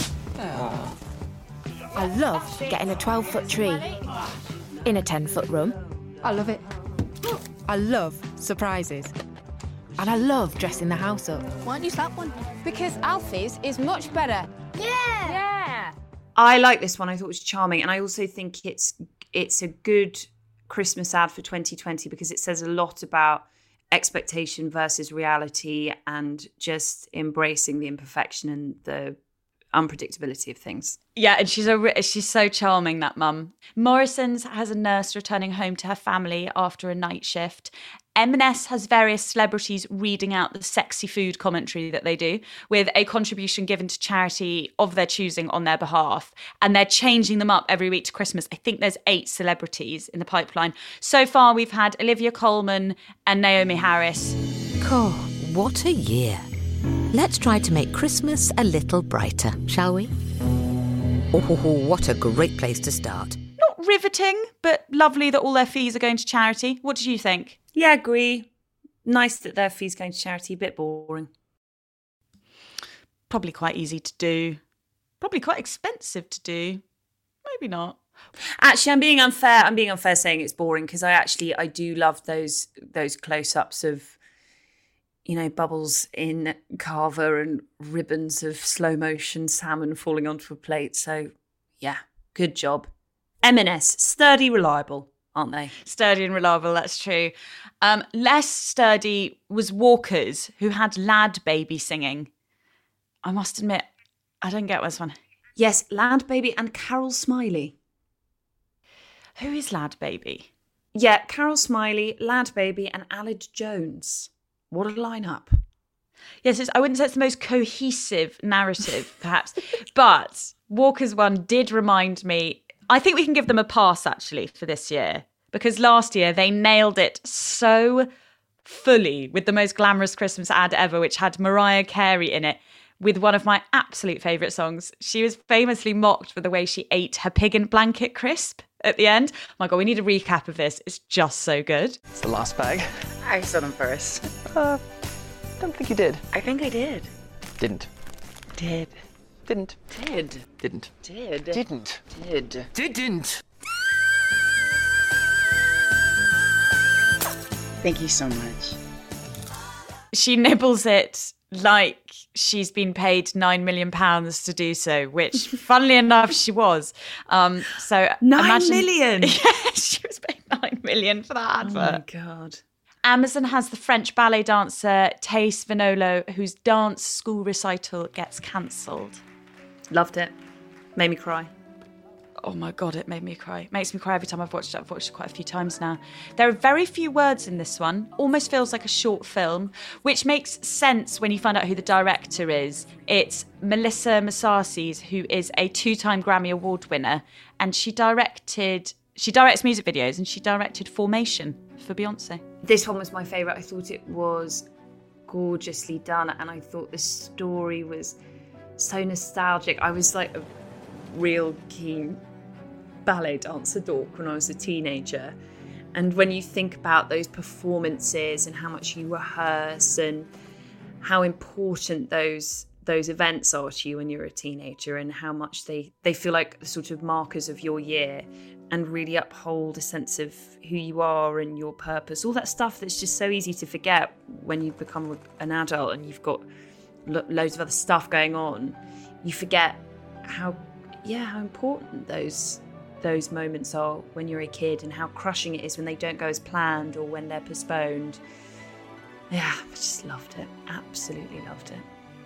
I love getting a 12 foot tree in a 10 foot room. I love it. I love surprises. And I love dressing the house up. Why don't you slap one? Because Alfie's is much better. Yeah! Yeah! I like this one. I thought it was charming. And I also think it's it's a good Christmas ad for 2020 because it says a lot about expectation versus reality and just embracing the imperfection and the unpredictability of things. Yeah, and she's a she's so charming that mum. Morrison's has a nurse returning home to her family after a night shift. M&S has various celebrities reading out the sexy food commentary that they do with a contribution given to charity of their choosing on their behalf and they're changing them up every week to Christmas. I think there's 8 celebrities in the pipeline. So far we've had Olivia Colman and Naomie Harris. God, what a year. Let's try to make Christmas a little brighter, shall we? Oh, what a great place to start. Not riveting, but lovely that all their fees are going to charity. What do you think? Yeah, agree. Nice that their fees going to charity. A bit boring. Probably quite easy to do. Probably quite expensive to do. Maybe not. Actually, I'm being unfair. I'm being unfair saying it's boring because I actually I do love those those close ups of you know bubbles in cava and ribbons of slow motion salmon falling onto a plate. So yeah, good job. M&S sturdy, reliable, aren't they? Sturdy and reliable. That's true. Um, less sturdy was Walkers, who had Lad Baby singing. I must admit, I don't get this one. Yes, Lad Baby and Carol Smillie. Who is Lad Baby? Yeah, Carol Smillie, Lad Baby, and Aled Jones. What a lineup. Yes, I wouldn't say it's the most cohesive narrative, perhaps, but Walker's one did remind me. I think we can give them a pass actually for this year because last year they nailed it so fully with the most glamorous Christmas ad ever, which had Mariah Carey in it with one of my absolute favourite songs. She was famously mocked for the way she ate her pig and blanket crisp at the end. Oh my god, we need a recap of this. It's just so good. It's the last bag. I saw them first. Uh, don't think you did. I think I did. Didn't. Did. Didn't. Did. Didn't. Did. Didn't. Did. Didn't. Thank you so much. She nibbles it like she's been paid nine million pounds to do so, which, funnily enough, she was. Um, so Nine imagine- million? yeah, she was paid nine million for that advert. Oh my advert. god. Amazon has the French ballet dancer Taïs Vinolo, whose dance school recital gets cancelled. Loved it. Made me cry. Oh my god, it made me cry. It makes me cry every time I've watched it. I've watched it quite a few times now. There are very few words in this one. Almost feels like a short film, which makes sense when you find out who the director is. It's Melina Matsoukas, who is a two-time Grammy Award winner, and she directed she directs music videos and she directed Formation for Beyonce. This one was my favourite. I thought it was gorgeously done and I thought the story was so nostalgic. I was like a real keen ballet dancer dork when I was a teenager. And when you think about those performances and how much you rehearse and how important those those events are to you when you're a teenager and how much they, they feel like sort of markers of your year and really uphold a sense of who you are and your purpose. All that stuff that's just so easy to forget when you become an adult and you've got lo- loads of other stuff going on. You forget how yeah, how important those those moments are when you're a kid and how crushing it is when they don't go as planned or when they're postponed. Yeah, I just loved it. Absolutely loved it.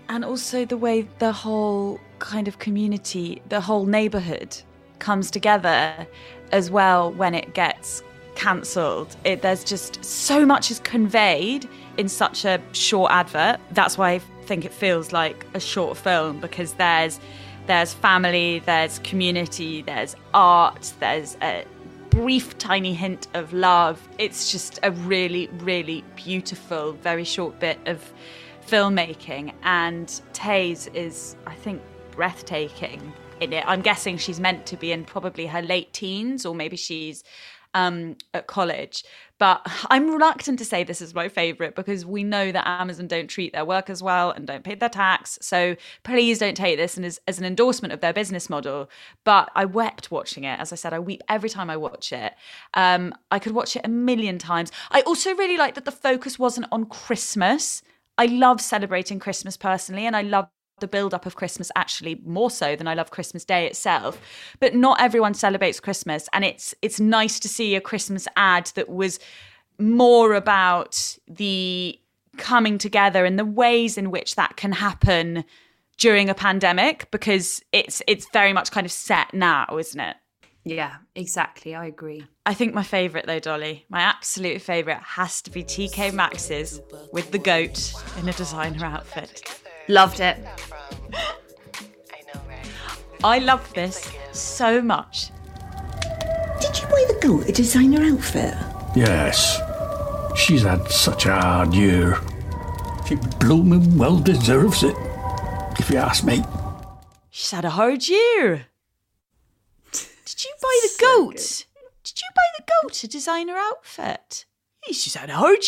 And also the way the whole kind of community, the whole neighborhood comes together as well when it gets cancelled. There's just so much is conveyed in such a short advert. That's why I think it feels like a short film because there's there's family, there's community, there's art, there's a brief tiny hint of love. It's just a really really beautiful very short bit of filmmaking and Taïs is I think breathtaking in it. I'm guessing she's meant to be in probably her late teens or maybe she's um, at college. But I'm reluctant to say this is my favorite because we know that Amazon don't treat their workers well and don't pay their tax. So please don't take this as, as an endorsement of their business model. But I wept watching it. As I said, I weep every time I watch it. Um, I could watch it a million times. I also really like that the focus wasn't on Christmas. I love celebrating Christmas personally, and I love the build up of Christmas actually more so than I love Christmas Day itself. But not everyone celebrates Christmas and it's it's nice to see a Christmas ad that was more about the coming together and the ways in which that can happen during a pandemic because it's it's very much kind of set now, isn't it? Yeah, exactly. I agree. I think my favourite though, Dolly, my absolute favourite has to be TK Maxx's with the goat in a designer outfit. Loved it. I love this so much. Did you buy the goat a designer outfit? Yes. She's had such a hard year. She blooming well deserves it, if you ask me. She's had a hard year. Did you buy the goat? Did you buy the goat a designer outfit? She said, "How'd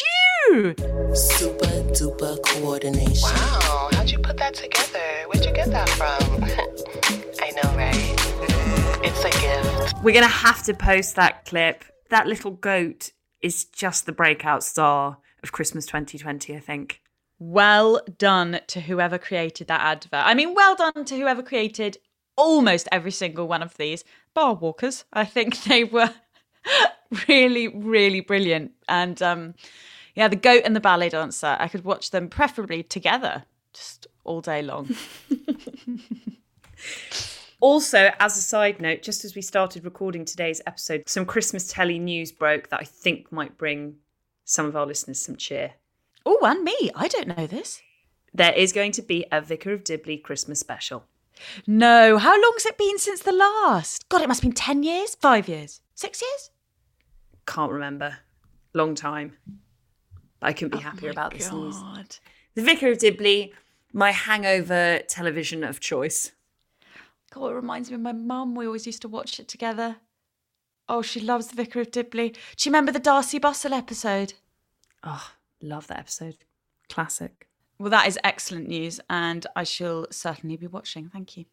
you?" Super duper coordination. Wow, how'd you put that together? Where'd you get that from? I know, right? It's a gift. We're going to have to post that clip. That little goat is just the breakout star of Christmas 2020, I think. Well done to whoever created that advert. I mean, well done to whoever created almost every single one of these. Bar walkers, I think they were really, really brilliant. And um, yeah, the goat and the ballet dancer, I could watch them preferably together just all day long. Also, as a side note, just as we started recording today's episode, some Christmas telly news broke that I think might bring some of our listeners some cheer. Oh, and me. I don't know this. There is going to be a Vicar of Dibley Christmas special. No, how long's it been since the last? God, it must have been 10 years, five years, six years? Can't remember. Long time. But I couldn't be oh happier Oh my about this news. The Vicar of Dibley, my hangover television of choice. God, it reminds me of my mum. We always used to watch it together. Oh, she loves the Vicar of Dibley. Do you remember the Darcey Bussell episode? Oh, love that episode. Classic. Well, that is excellent news, and I shall certainly be watching. Thank you.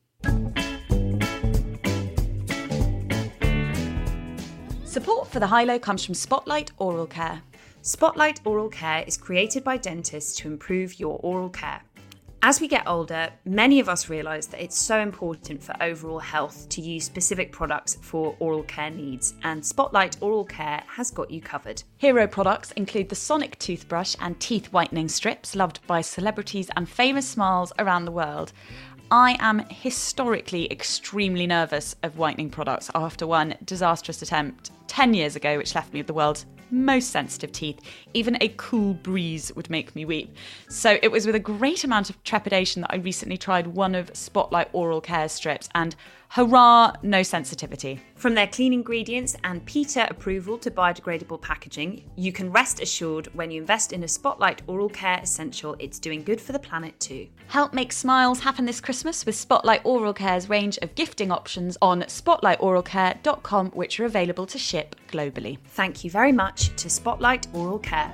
Support for the High Low comes from Spotlight Oral Care. Spotlight Oral Care is created by dentists to improve your oral care. As we get older, many of us realise that it's so important for overall health to use specific products for oral care needs, and Spotlight Oral Care has got you covered. Hero products include the Sonic toothbrush and teeth whitening strips, loved by celebrities and famous smiles around the world. I am historically extremely nervous of whitening products after one disastrous attempt 10 years ago, which left me with the world's most sensitive teeth. Even a cool breeze would make me weep. So it was with a great amount of trepidation that I recently tried one of Spotlight Oral Care strips, and hurrah, no sensitivity. From their clean ingredients and PETA approval to biodegradable packaging, you can rest assured when you invest in a Spotlight Oral Care Essential, it's doing good for the planet too. Help make smiles happen this Christmas with Spotlight Oral Care's range of gifting options on spotlightoralcare.com, which are available to ship globally. Thank you very much to Spotlight Oral Care.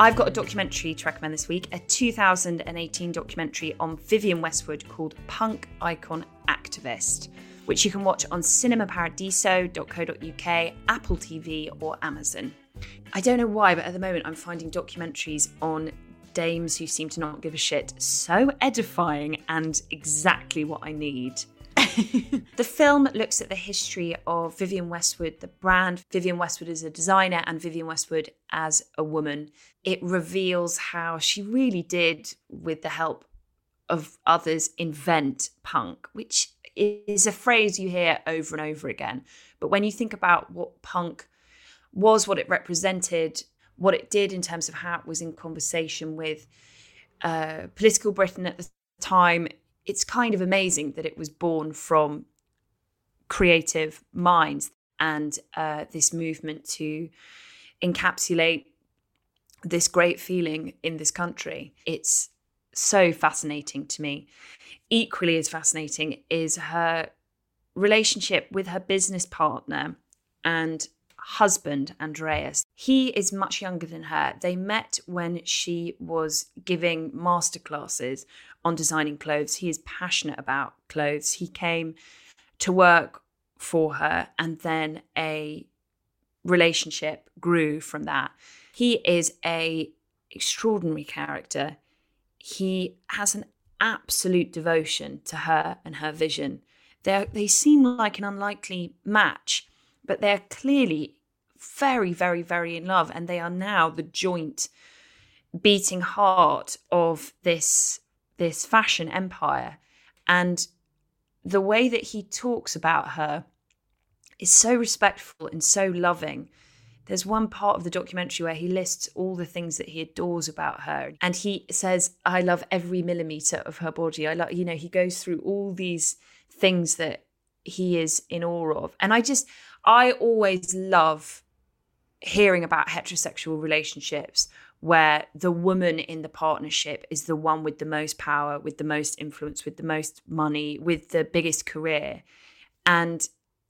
I've got a documentary to recommend this week, a 2018 documentary on Vivienne Westwood called Punk Icon Activist, which you can watch on cinemaparadiso.co.uk, Apple TV, or Amazon. I don't know why, but at the moment I'm finding documentaries on dames who seem to not give a shit so edifying and exactly what I need. the film looks at the history of Vivienne Westwood, the brand, Vivienne Westwood as a designer, and Vivienne Westwood as a woman. It reveals how she really did, with the help of others, invent punk, which is a phrase you hear over and over again. But when you think about what punk was, what it represented, what it did in terms of how it was in conversation with uh, political Britain at the time, it's kind of amazing that it was born from creative minds and uh, this movement to encapsulate this great feeling in this country. It's so fascinating to me. Equally as fascinating is her relationship with her business partner and husband, Andreas. He is much younger than her. They met when she was giving masterclasses on designing clothes. He is passionate about clothes. He came to work for her and then a relationship grew from that. He is a extraordinary character. He has an absolute devotion to her and her vision. They they seem like an unlikely match, but they're clearly very, very, very in love, and they are now the joint beating heart of this this fashion empire. And the way that he talks about her is so respectful and so loving. There's one part of the documentary where he lists all the things that he adores about her. And he says, I love every millimeter of her body. I love, you know, he goes through all these things that he is in awe of. And I just, I always love hearing about heterosexual relationships where the woman in the partnership is the one with the most power, with the most influence, with the most money, with the biggest career. And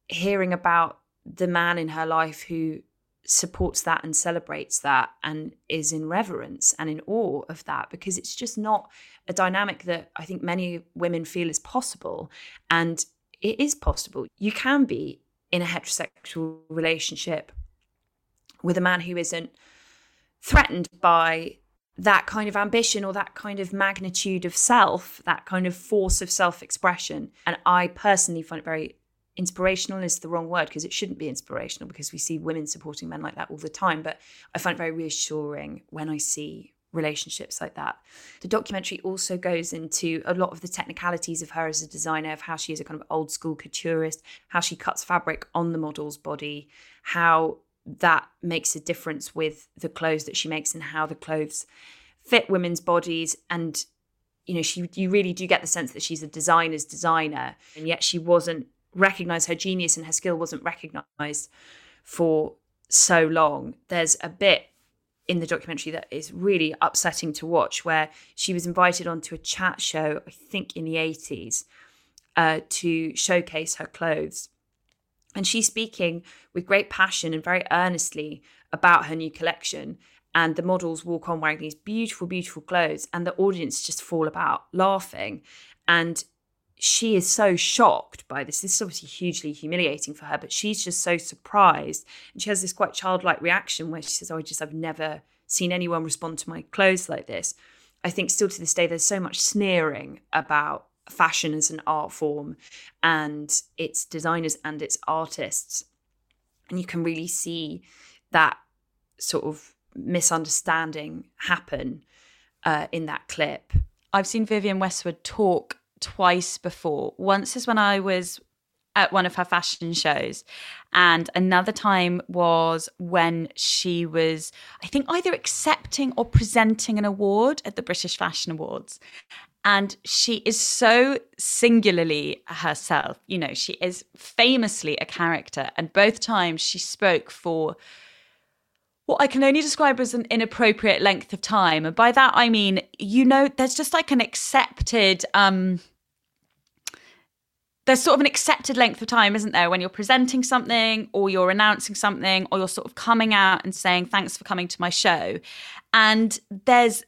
hearing about the man in her life who supports that and celebrates that and is in reverence and in awe of that because it's just not a dynamic that I think many women feel is possible. And it is possible. You can be in a heterosexual relationship with a man who isn't threatened by that kind of ambition or that kind of magnitude of self, that kind of force of self expression. And I personally find it very inspirational is the wrong word because it shouldn't be inspirational because we see women supporting men like that all the time. But I find it very reassuring when I see relationships like that. The documentary also goes into a lot of the technicalities of her as a designer, of how she is a kind of old school couturist, how she cuts fabric on the model's body, how that makes a difference with the clothes that she makes and how the clothes fit women's bodies. And you know she you really do get the sense that she's a designer's designer. And yet she wasn't recognized her genius and her skill wasn't recognized for so long. There's a bit in the documentary that is really upsetting to watch where she was invited onto a chat show i think in the 80s uh, to showcase her clothes and she's speaking with great passion and very earnestly about her new collection. And the models walk on wearing these beautiful, beautiful clothes, and the audience just fall about laughing. And she is so shocked by this. This is obviously hugely humiliating for her, but she's just so surprised. And she has this quite childlike reaction where she says, Oh, I just, I've never seen anyone respond to my clothes like this. I think still to this day, there's so much sneering about fashion as an art form and its designers and its artists. And you can really see that sort of misunderstanding happen uh, in that clip. I've seen Vivienne Westwood talk twice before. Once is when I was at one of her fashion shows. And another time was when she was, I think, either accepting or presenting an award at the British Fashion Awards. And she is so singularly herself. You know, she is famously a character. And both times she spoke for what I can only describe as an inappropriate length of time. And by that, I mean, you know, there's just like an accepted, um, there's sort of an accepted length of time, isn't there, when you're presenting something or you're announcing something or you're sort of coming out and saying, thanks for coming to my show. And there's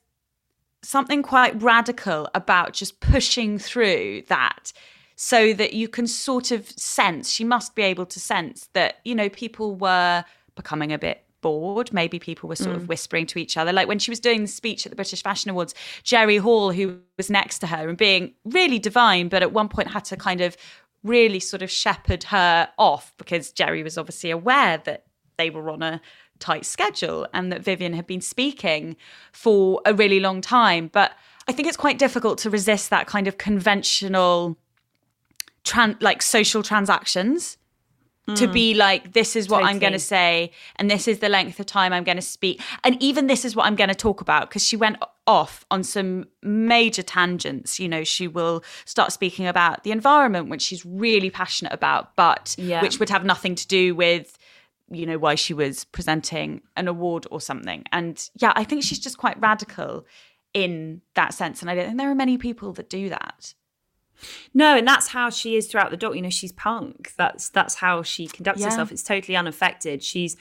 something quite radical about just pushing through that so that you can sort of sense, she must be able to sense that, you know, people were becoming a bit bored. Maybe people were sort mm. of whispering to each other. Like when she was doing the speech at the British Fashion Awards, Jerry Hall, who was next to her and being really divine, but at one point had to kind of really sort of shepherd her off because Jerry was obviously aware that they were on a tight schedule and that Vivienne had been speaking for a really long time. But I think it's quite difficult to resist that kind of conventional, tran- like social transactions. Mm. To be like, this is what totally. I'm going to say, and this is the length of time I'm going to speak, and even this is what I'm going to talk about. Because she went off on some major tangents. You know, she will start speaking about the environment, which she's really passionate about, but yeah. which would have nothing to do with you know, why she was presenting an award or something. And yeah, I think she's just quite radical in that sense. And I don't think there are many people that do that. No, and that's how she is throughout the doc. You know, she's punk. That's that's how she conducts yeah. herself. It's totally unaffected. She's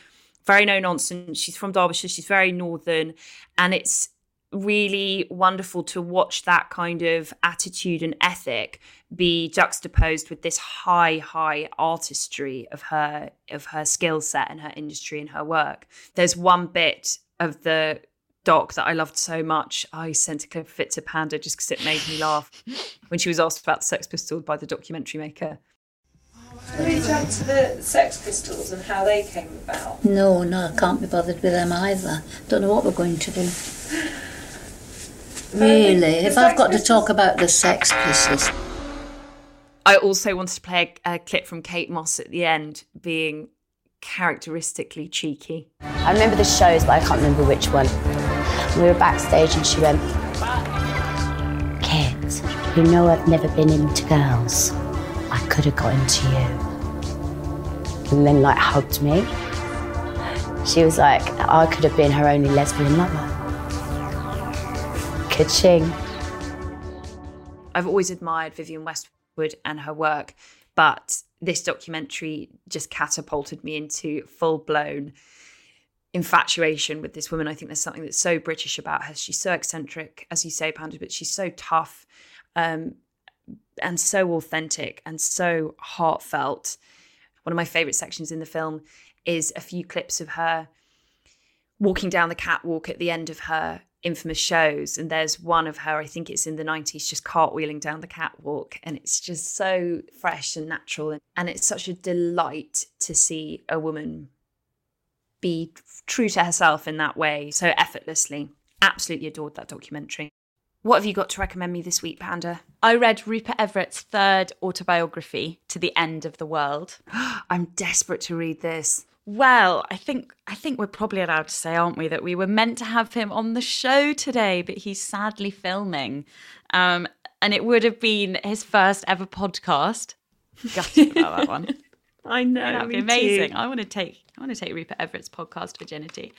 very no nonsense. She's from Derbyshire. She's very northern, and it's really wonderful to watch that kind of attitude and ethic be juxtaposed with this high high artistry of her of her skill set and her industry and her work there's one bit of the doc that I loved so much I sent a clip of it to Panda just because it made me laugh when she was asked about the Sex Pistols by the documentary maker. Can you jump to the Sex Pistols and how they came about? No, no, I can't be bothered with them either. Don't know what we're going to do. Really, if I've got to talk about the Sex Pistols. I also wanted to play a, a clip from Kate Moss at the end, being characteristically cheeky. I remember the shows, but I can't remember which one. We were backstage and she went, Kit, you know I've never been into girls. I could have got into you. And then, like, hugged me. She was like, I could have been her only lesbian lover. Ka-ching. I've always admired Vivienne Westwood and her work, but this documentary just catapulted me into full blown infatuation with this woman. I think there's something that's so British about her. She's so eccentric, as you say, Panda, but she's so tough um, and so authentic and so heartfelt. One of my favorite sections in the film is a few clips of her walking down the catwalk at the end of her infamous shows and there's one of her i think it's in the 90s just cartwheeling down the catwalk and it's just so fresh and natural and, it's such a delight to see a woman be true to herself in that way so effortlessly. Absolutely adored that documentary what have you got to recommend me this week panda I read Rupert Everett's third autobiography, To the End of the World. i'm desperate to read this Well, I think I think we're probably allowed to say, aren't we, that we were meant to have him on the show today, but he's sadly filming. Um, and it would have been his first ever podcast. Gutted about that one. I know. That'd be amazing. too. I want to take I want to take Rupert Everett's podcast virginity.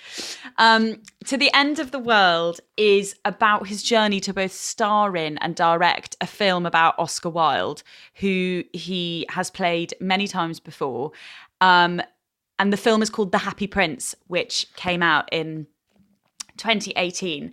Um, to the end of the world is about his journey to both star in and direct a film about Oscar Wilde, who he has played many times before. Um, and the film is called The Happy Prince, which came out in 2018.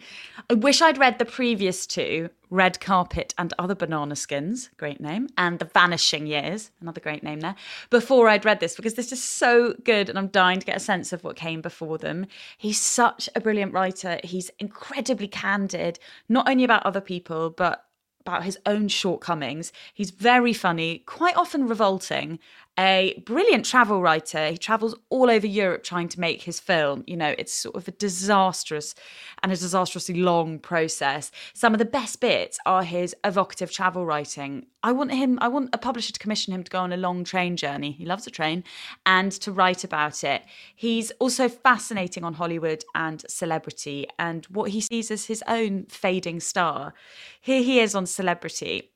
I wish I'd read the previous two Red Carpet and Other Banana Skins, great name, and The Vanishing Years, another great name there, before I'd read this because this is so good and I'm dying to get a sense of what came before them. He's such a brilliant writer. He's incredibly candid, not only about other people, but about his own shortcomings. He's very funny, quite often revolting, a brilliant travel writer. He travels all over Europe trying to make his film. You know, it's sort of a disastrous and a disastrously long process. Some of the best bits are his evocative travel writing. I want him, I want a publisher to commission him to go on a long train journey. He loves a train and to write about it. He's also fascinating on Hollywood and celebrity and what he sees as his own fading star. Here he is on Celebrity.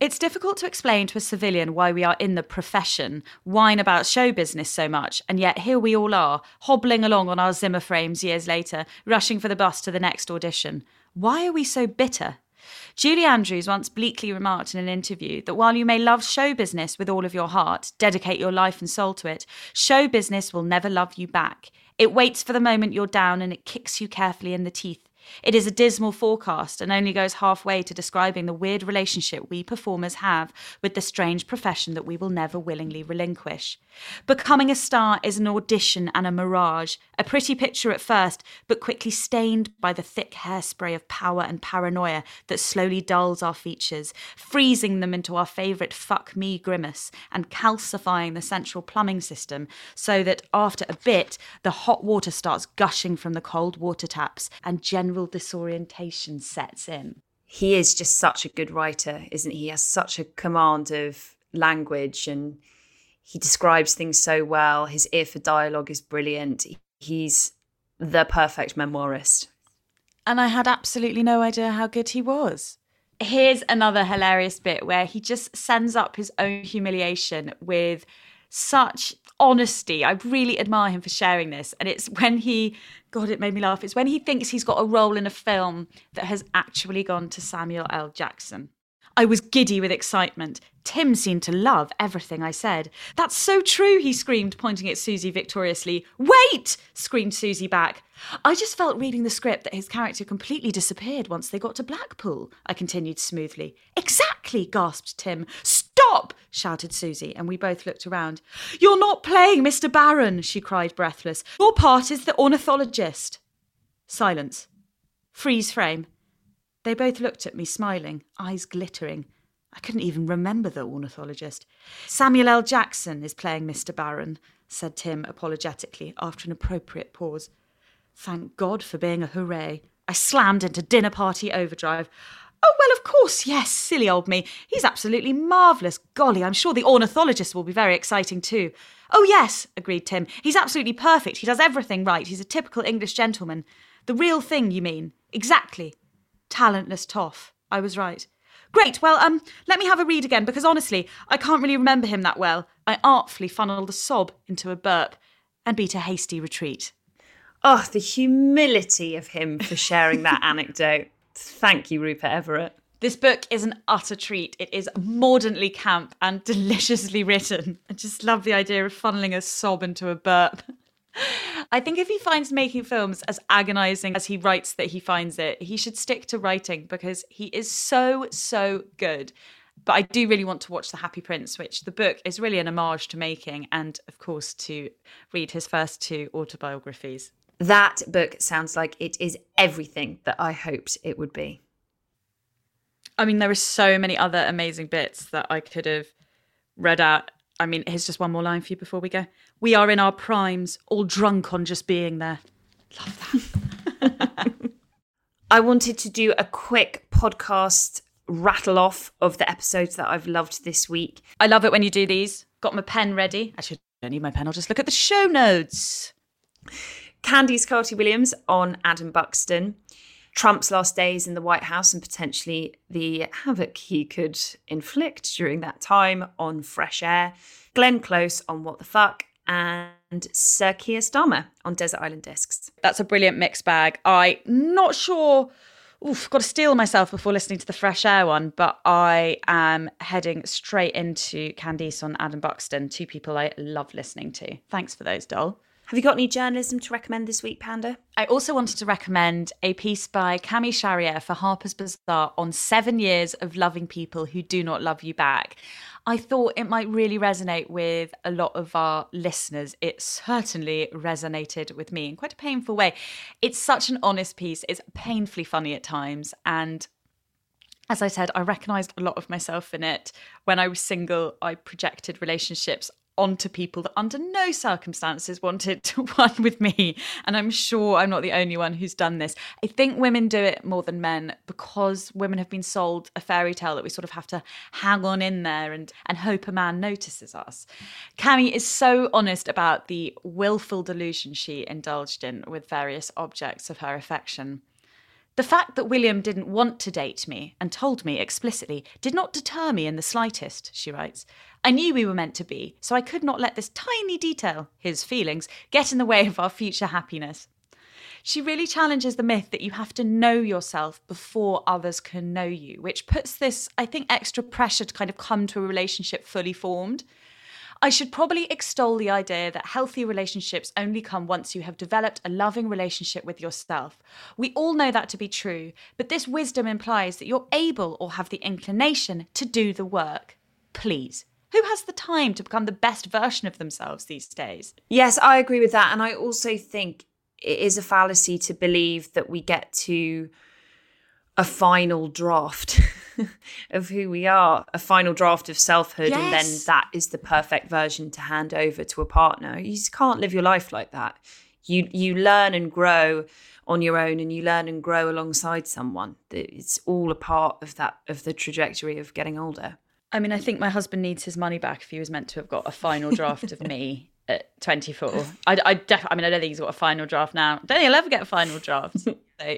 It's difficult to explain to a civilian why we are in the profession, whine about show business so much, and yet here we all are, hobbling along on our Zimmer frames years later, rushing for the bus to the next audition. Why are we so bitter? Julie Andrews once bleakly remarked in an interview that while you may love show business with all of your heart, dedicate your life and soul to it, show business will never love you back. It waits for the moment you're down and it kicks you carefully in the teeth. It is a dismal forecast and only goes halfway to describing the weird relationship we performers have with the strange profession that we will never willingly relinquish. Becoming a star is an audition and a mirage, a pretty picture at first, but quickly stained by the thick hairspray of power and paranoia that slowly dulls our features, freezing them into our favourite fuck me grimace and calcifying the central plumbing system so that after a bit, the hot water starts gushing from the cold water taps and general disorientation sets in. he is just such a good writer, isn't he? He has such a command of language and he describes things so well. His ear for dialogue is brilliant. He's the perfect memoirist. And I had absolutely no idea how good he was. Here's another hilarious bit where he just sends up his own humiliation with such honesty. I really admire him for sharing this. And it's when he, God, it made me laugh. It's when he thinks he's got a role in a film that has actually gone to Samuel L. Jackson. I was giddy with excitement. Tim seemed to love everything I said. That's so true, he screamed, pointing at Susie victoriously. Wait! screamed Susie back. I just felt reading the script that his character completely disappeared once they got to Blackpool, I continued smoothly. Exactly, gasped Tim. Stop! Shouted Susie, and we both looked around. You're not playing Mr. Barron, she cried, breathless. Your part is the ornithologist. Silence. Freeze frame. They both looked at me, smiling, eyes glittering. I couldn't even remember the ornithologist. Samuel L. Jackson is playing Mr. Barron, said Tim apologetically after an appropriate pause. Thank God for being a hooray. I slammed into dinner party overdrive. Oh, well, of course, yes, silly old me. He's absolutely marvellous. Golly, I'm sure the ornithologist will be very exciting too. Oh, yes, agreed Tim. He's absolutely perfect. He does everything right. He's a typical English gentleman. The real thing, you mean? Exactly. Talentless toff. I was right. Great. Well, um, let me have a read again because honestly, I can't really remember him that well. I artfully funneled a sob into a burp and beat a hasty retreat. Oh, the humility of him for sharing that anecdote. Thank you, Rupert Everett. This book is an utter treat. It is mordantly camp and deliciously written. I just love the idea of funneling a sob into a burp. I think if he finds making films as agonizing as he writes that he finds it, he should stick to writing because he is so, so good. But I do really want to watch The Happy Prince, which the book is really an homage to making, and of course to read his first two autobiographies. That book sounds like it is everything that I hoped it would be. I mean, there are so many other amazing bits that I could have read out. I mean, here's just one more line for you before we go. We are in our primes, all drunk on just being there. Love that. I wanted to do a quick podcast rattle off of the episodes that I've loved this week. I love it when you do these. Got my pen ready. Actually, I don't need my pen. I'll just look at the show notes. Candice Carty Williams on Adam Buxton. Trump's last days in the White House and potentially the havoc he could inflict during that time on Fresh Air. Glenn Close on What the Fuck. And Sir Keir Starmer on Desert Island Discs. That's a brilliant mixed bag. I not sure. Oof, got to steel myself before listening to the fresh air one, but I am heading straight into Candice on Adam Buxton, two people I love listening to. Thanks for those, doll. Have you got any journalism to recommend this week, Panda? I also wanted to recommend a piece by Cami Charriere for Harper's Bazaar on seven years of loving people who do not love you back. I thought it might really resonate with a lot of our listeners. It certainly resonated with me in quite a painful way. It's such an honest piece, it's painfully funny at times. And as I said, I recognized a lot of myself in it. When I was single, I projected relationships onto people that under no circumstances wanted to one with me. And I'm sure I'm not the only one who's done this. I think women do it more than men because women have been sold a fairy tale that we sort of have to hang on in there and, and hope a man notices us. Cami is so honest about the willful delusion she indulged in with various objects of her affection. The fact that William didn't want to date me and told me explicitly did not deter me in the slightest, she writes. I knew we were meant to be, so I could not let this tiny detail, his feelings, get in the way of our future happiness. She really challenges the myth that you have to know yourself before others can know you, which puts this, I think, extra pressure to kind of come to a relationship fully formed. I should probably extol the idea that healthy relationships only come once you have developed a loving relationship with yourself. We all know that to be true, but this wisdom implies that you're able or have the inclination to do the work. Please. Who has the time to become the best version of themselves these days? Yes, I agree with that. And I also think it is a fallacy to believe that we get to a final draft of who we are, a final draft of selfhood, yes. and then that is the perfect version to hand over to a partner. You just can't live your life like that. You you learn and grow on your own, and you learn and grow alongside someone. It's all a part of that of the trajectory of getting older. I mean, I think my husband needs his money back if he was meant to have got a final draft of me at 24. I, I, def- I mean, I don't think he's got a final draft now. I don't think he'll ever get a final draft. so,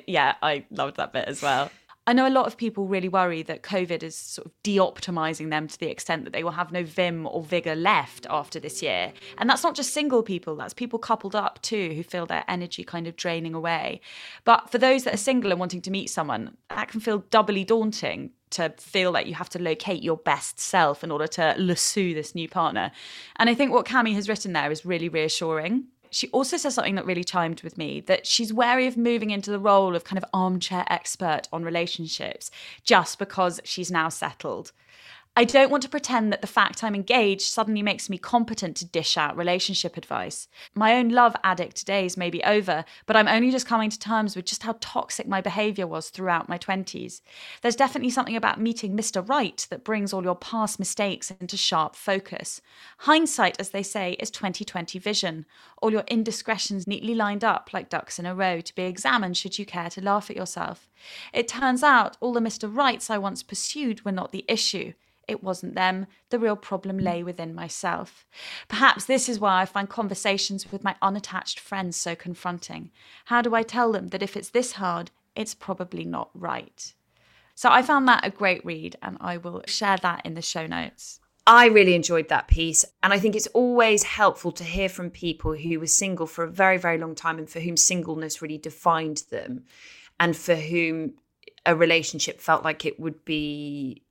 yeah, I loved that bit as well. I know a lot of people really worry that COVID is sort of de optimizing them to the extent that they will have no vim or vigor left after this year. And that's not just single people, that's people coupled up too who feel their energy kind of draining away. But for those that are single and wanting to meet someone, that can feel doubly daunting to feel like you have to locate your best self in order to lasso this new partner. And I think what Cami has written there is really reassuring she also says something that really chimed with me that she's wary of moving into the role of kind of armchair expert on relationships just because she's now settled. I don't want to pretend that the fact I'm engaged suddenly makes me competent to dish out relationship advice. My own love addict days may be over, but I'm only just coming to terms with just how toxic my behaviour was throughout my 20s. There's definitely something about meeting Mr. Right that brings all your past mistakes into sharp focus. Hindsight, as they say, is 2020 vision. All your indiscretions neatly lined up like ducks in a row to be examined should you care to laugh at yourself. It turns out all the Mr. Rights I once pursued were not the issue. It wasn't them. The real problem lay within myself. Perhaps this is why I find conversations with my unattached friends so confronting. How do I tell them that if it's this hard, it's probably not right? So I found that a great read, and I will share that in the show notes. I really enjoyed that piece. And I think it's always helpful to hear from people who were single for a very, very long time and for whom singleness really defined them and for whom a relationship felt like it would be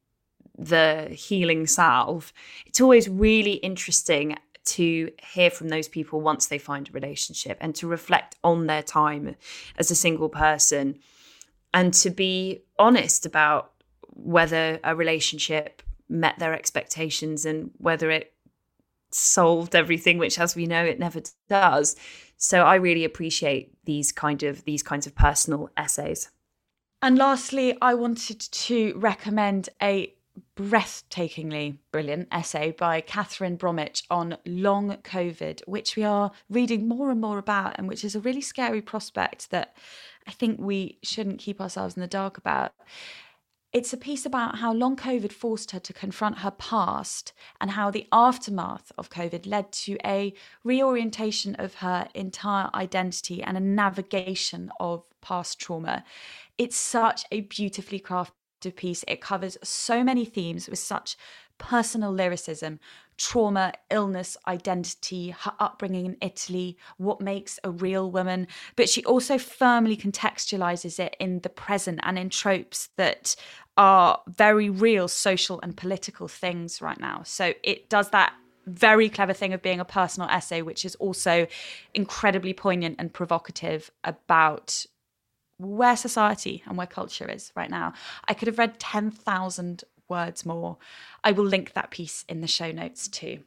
the healing salve. It's always really interesting to hear from those people once they find a relationship and to reflect on their time as a single person and to be honest about whether a relationship met their expectations and whether it solved everything which as we know it never does so i really appreciate these kind of these kinds of personal essays and lastly i wanted to recommend a breathtakingly brilliant essay by Kathryn Bromwich on long COVID, which we are reading more and more about, and which is a really scary prospect that I think we shouldn't keep ourselves in the dark about. It's a piece about how long COVID forced her to confront her past and how the aftermath of COVID led to a reorientation of her entire identity and a navigation of past trauma. It's such a beautifully crafted piece. It covers so many themes with such personal lyricism trauma, illness, identity, her upbringing in Italy, what makes a real woman. But she also firmly contextualizes it in the present and in tropes that are very real social and political things right now. So it does that very clever thing of being a personal essay, which is also incredibly poignant and provocative about where society and where culture is right now. I could have read 10,000 words more. I will link that piece in the show notes too.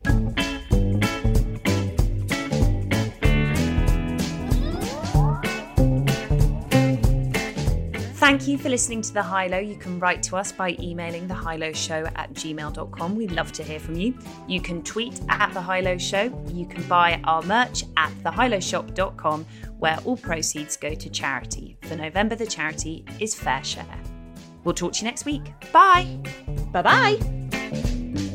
Thank you for listening to The High Low. You can write to us by emailing the High Show at gmail.com. We'd love to hear from you. You can tweet at The High Low Show. You can buy our merch at thehighlowshop.com, where all proceeds go to charity. For November, the charity is Fare Share. We'll talk to you next week. Bye. Bye bye.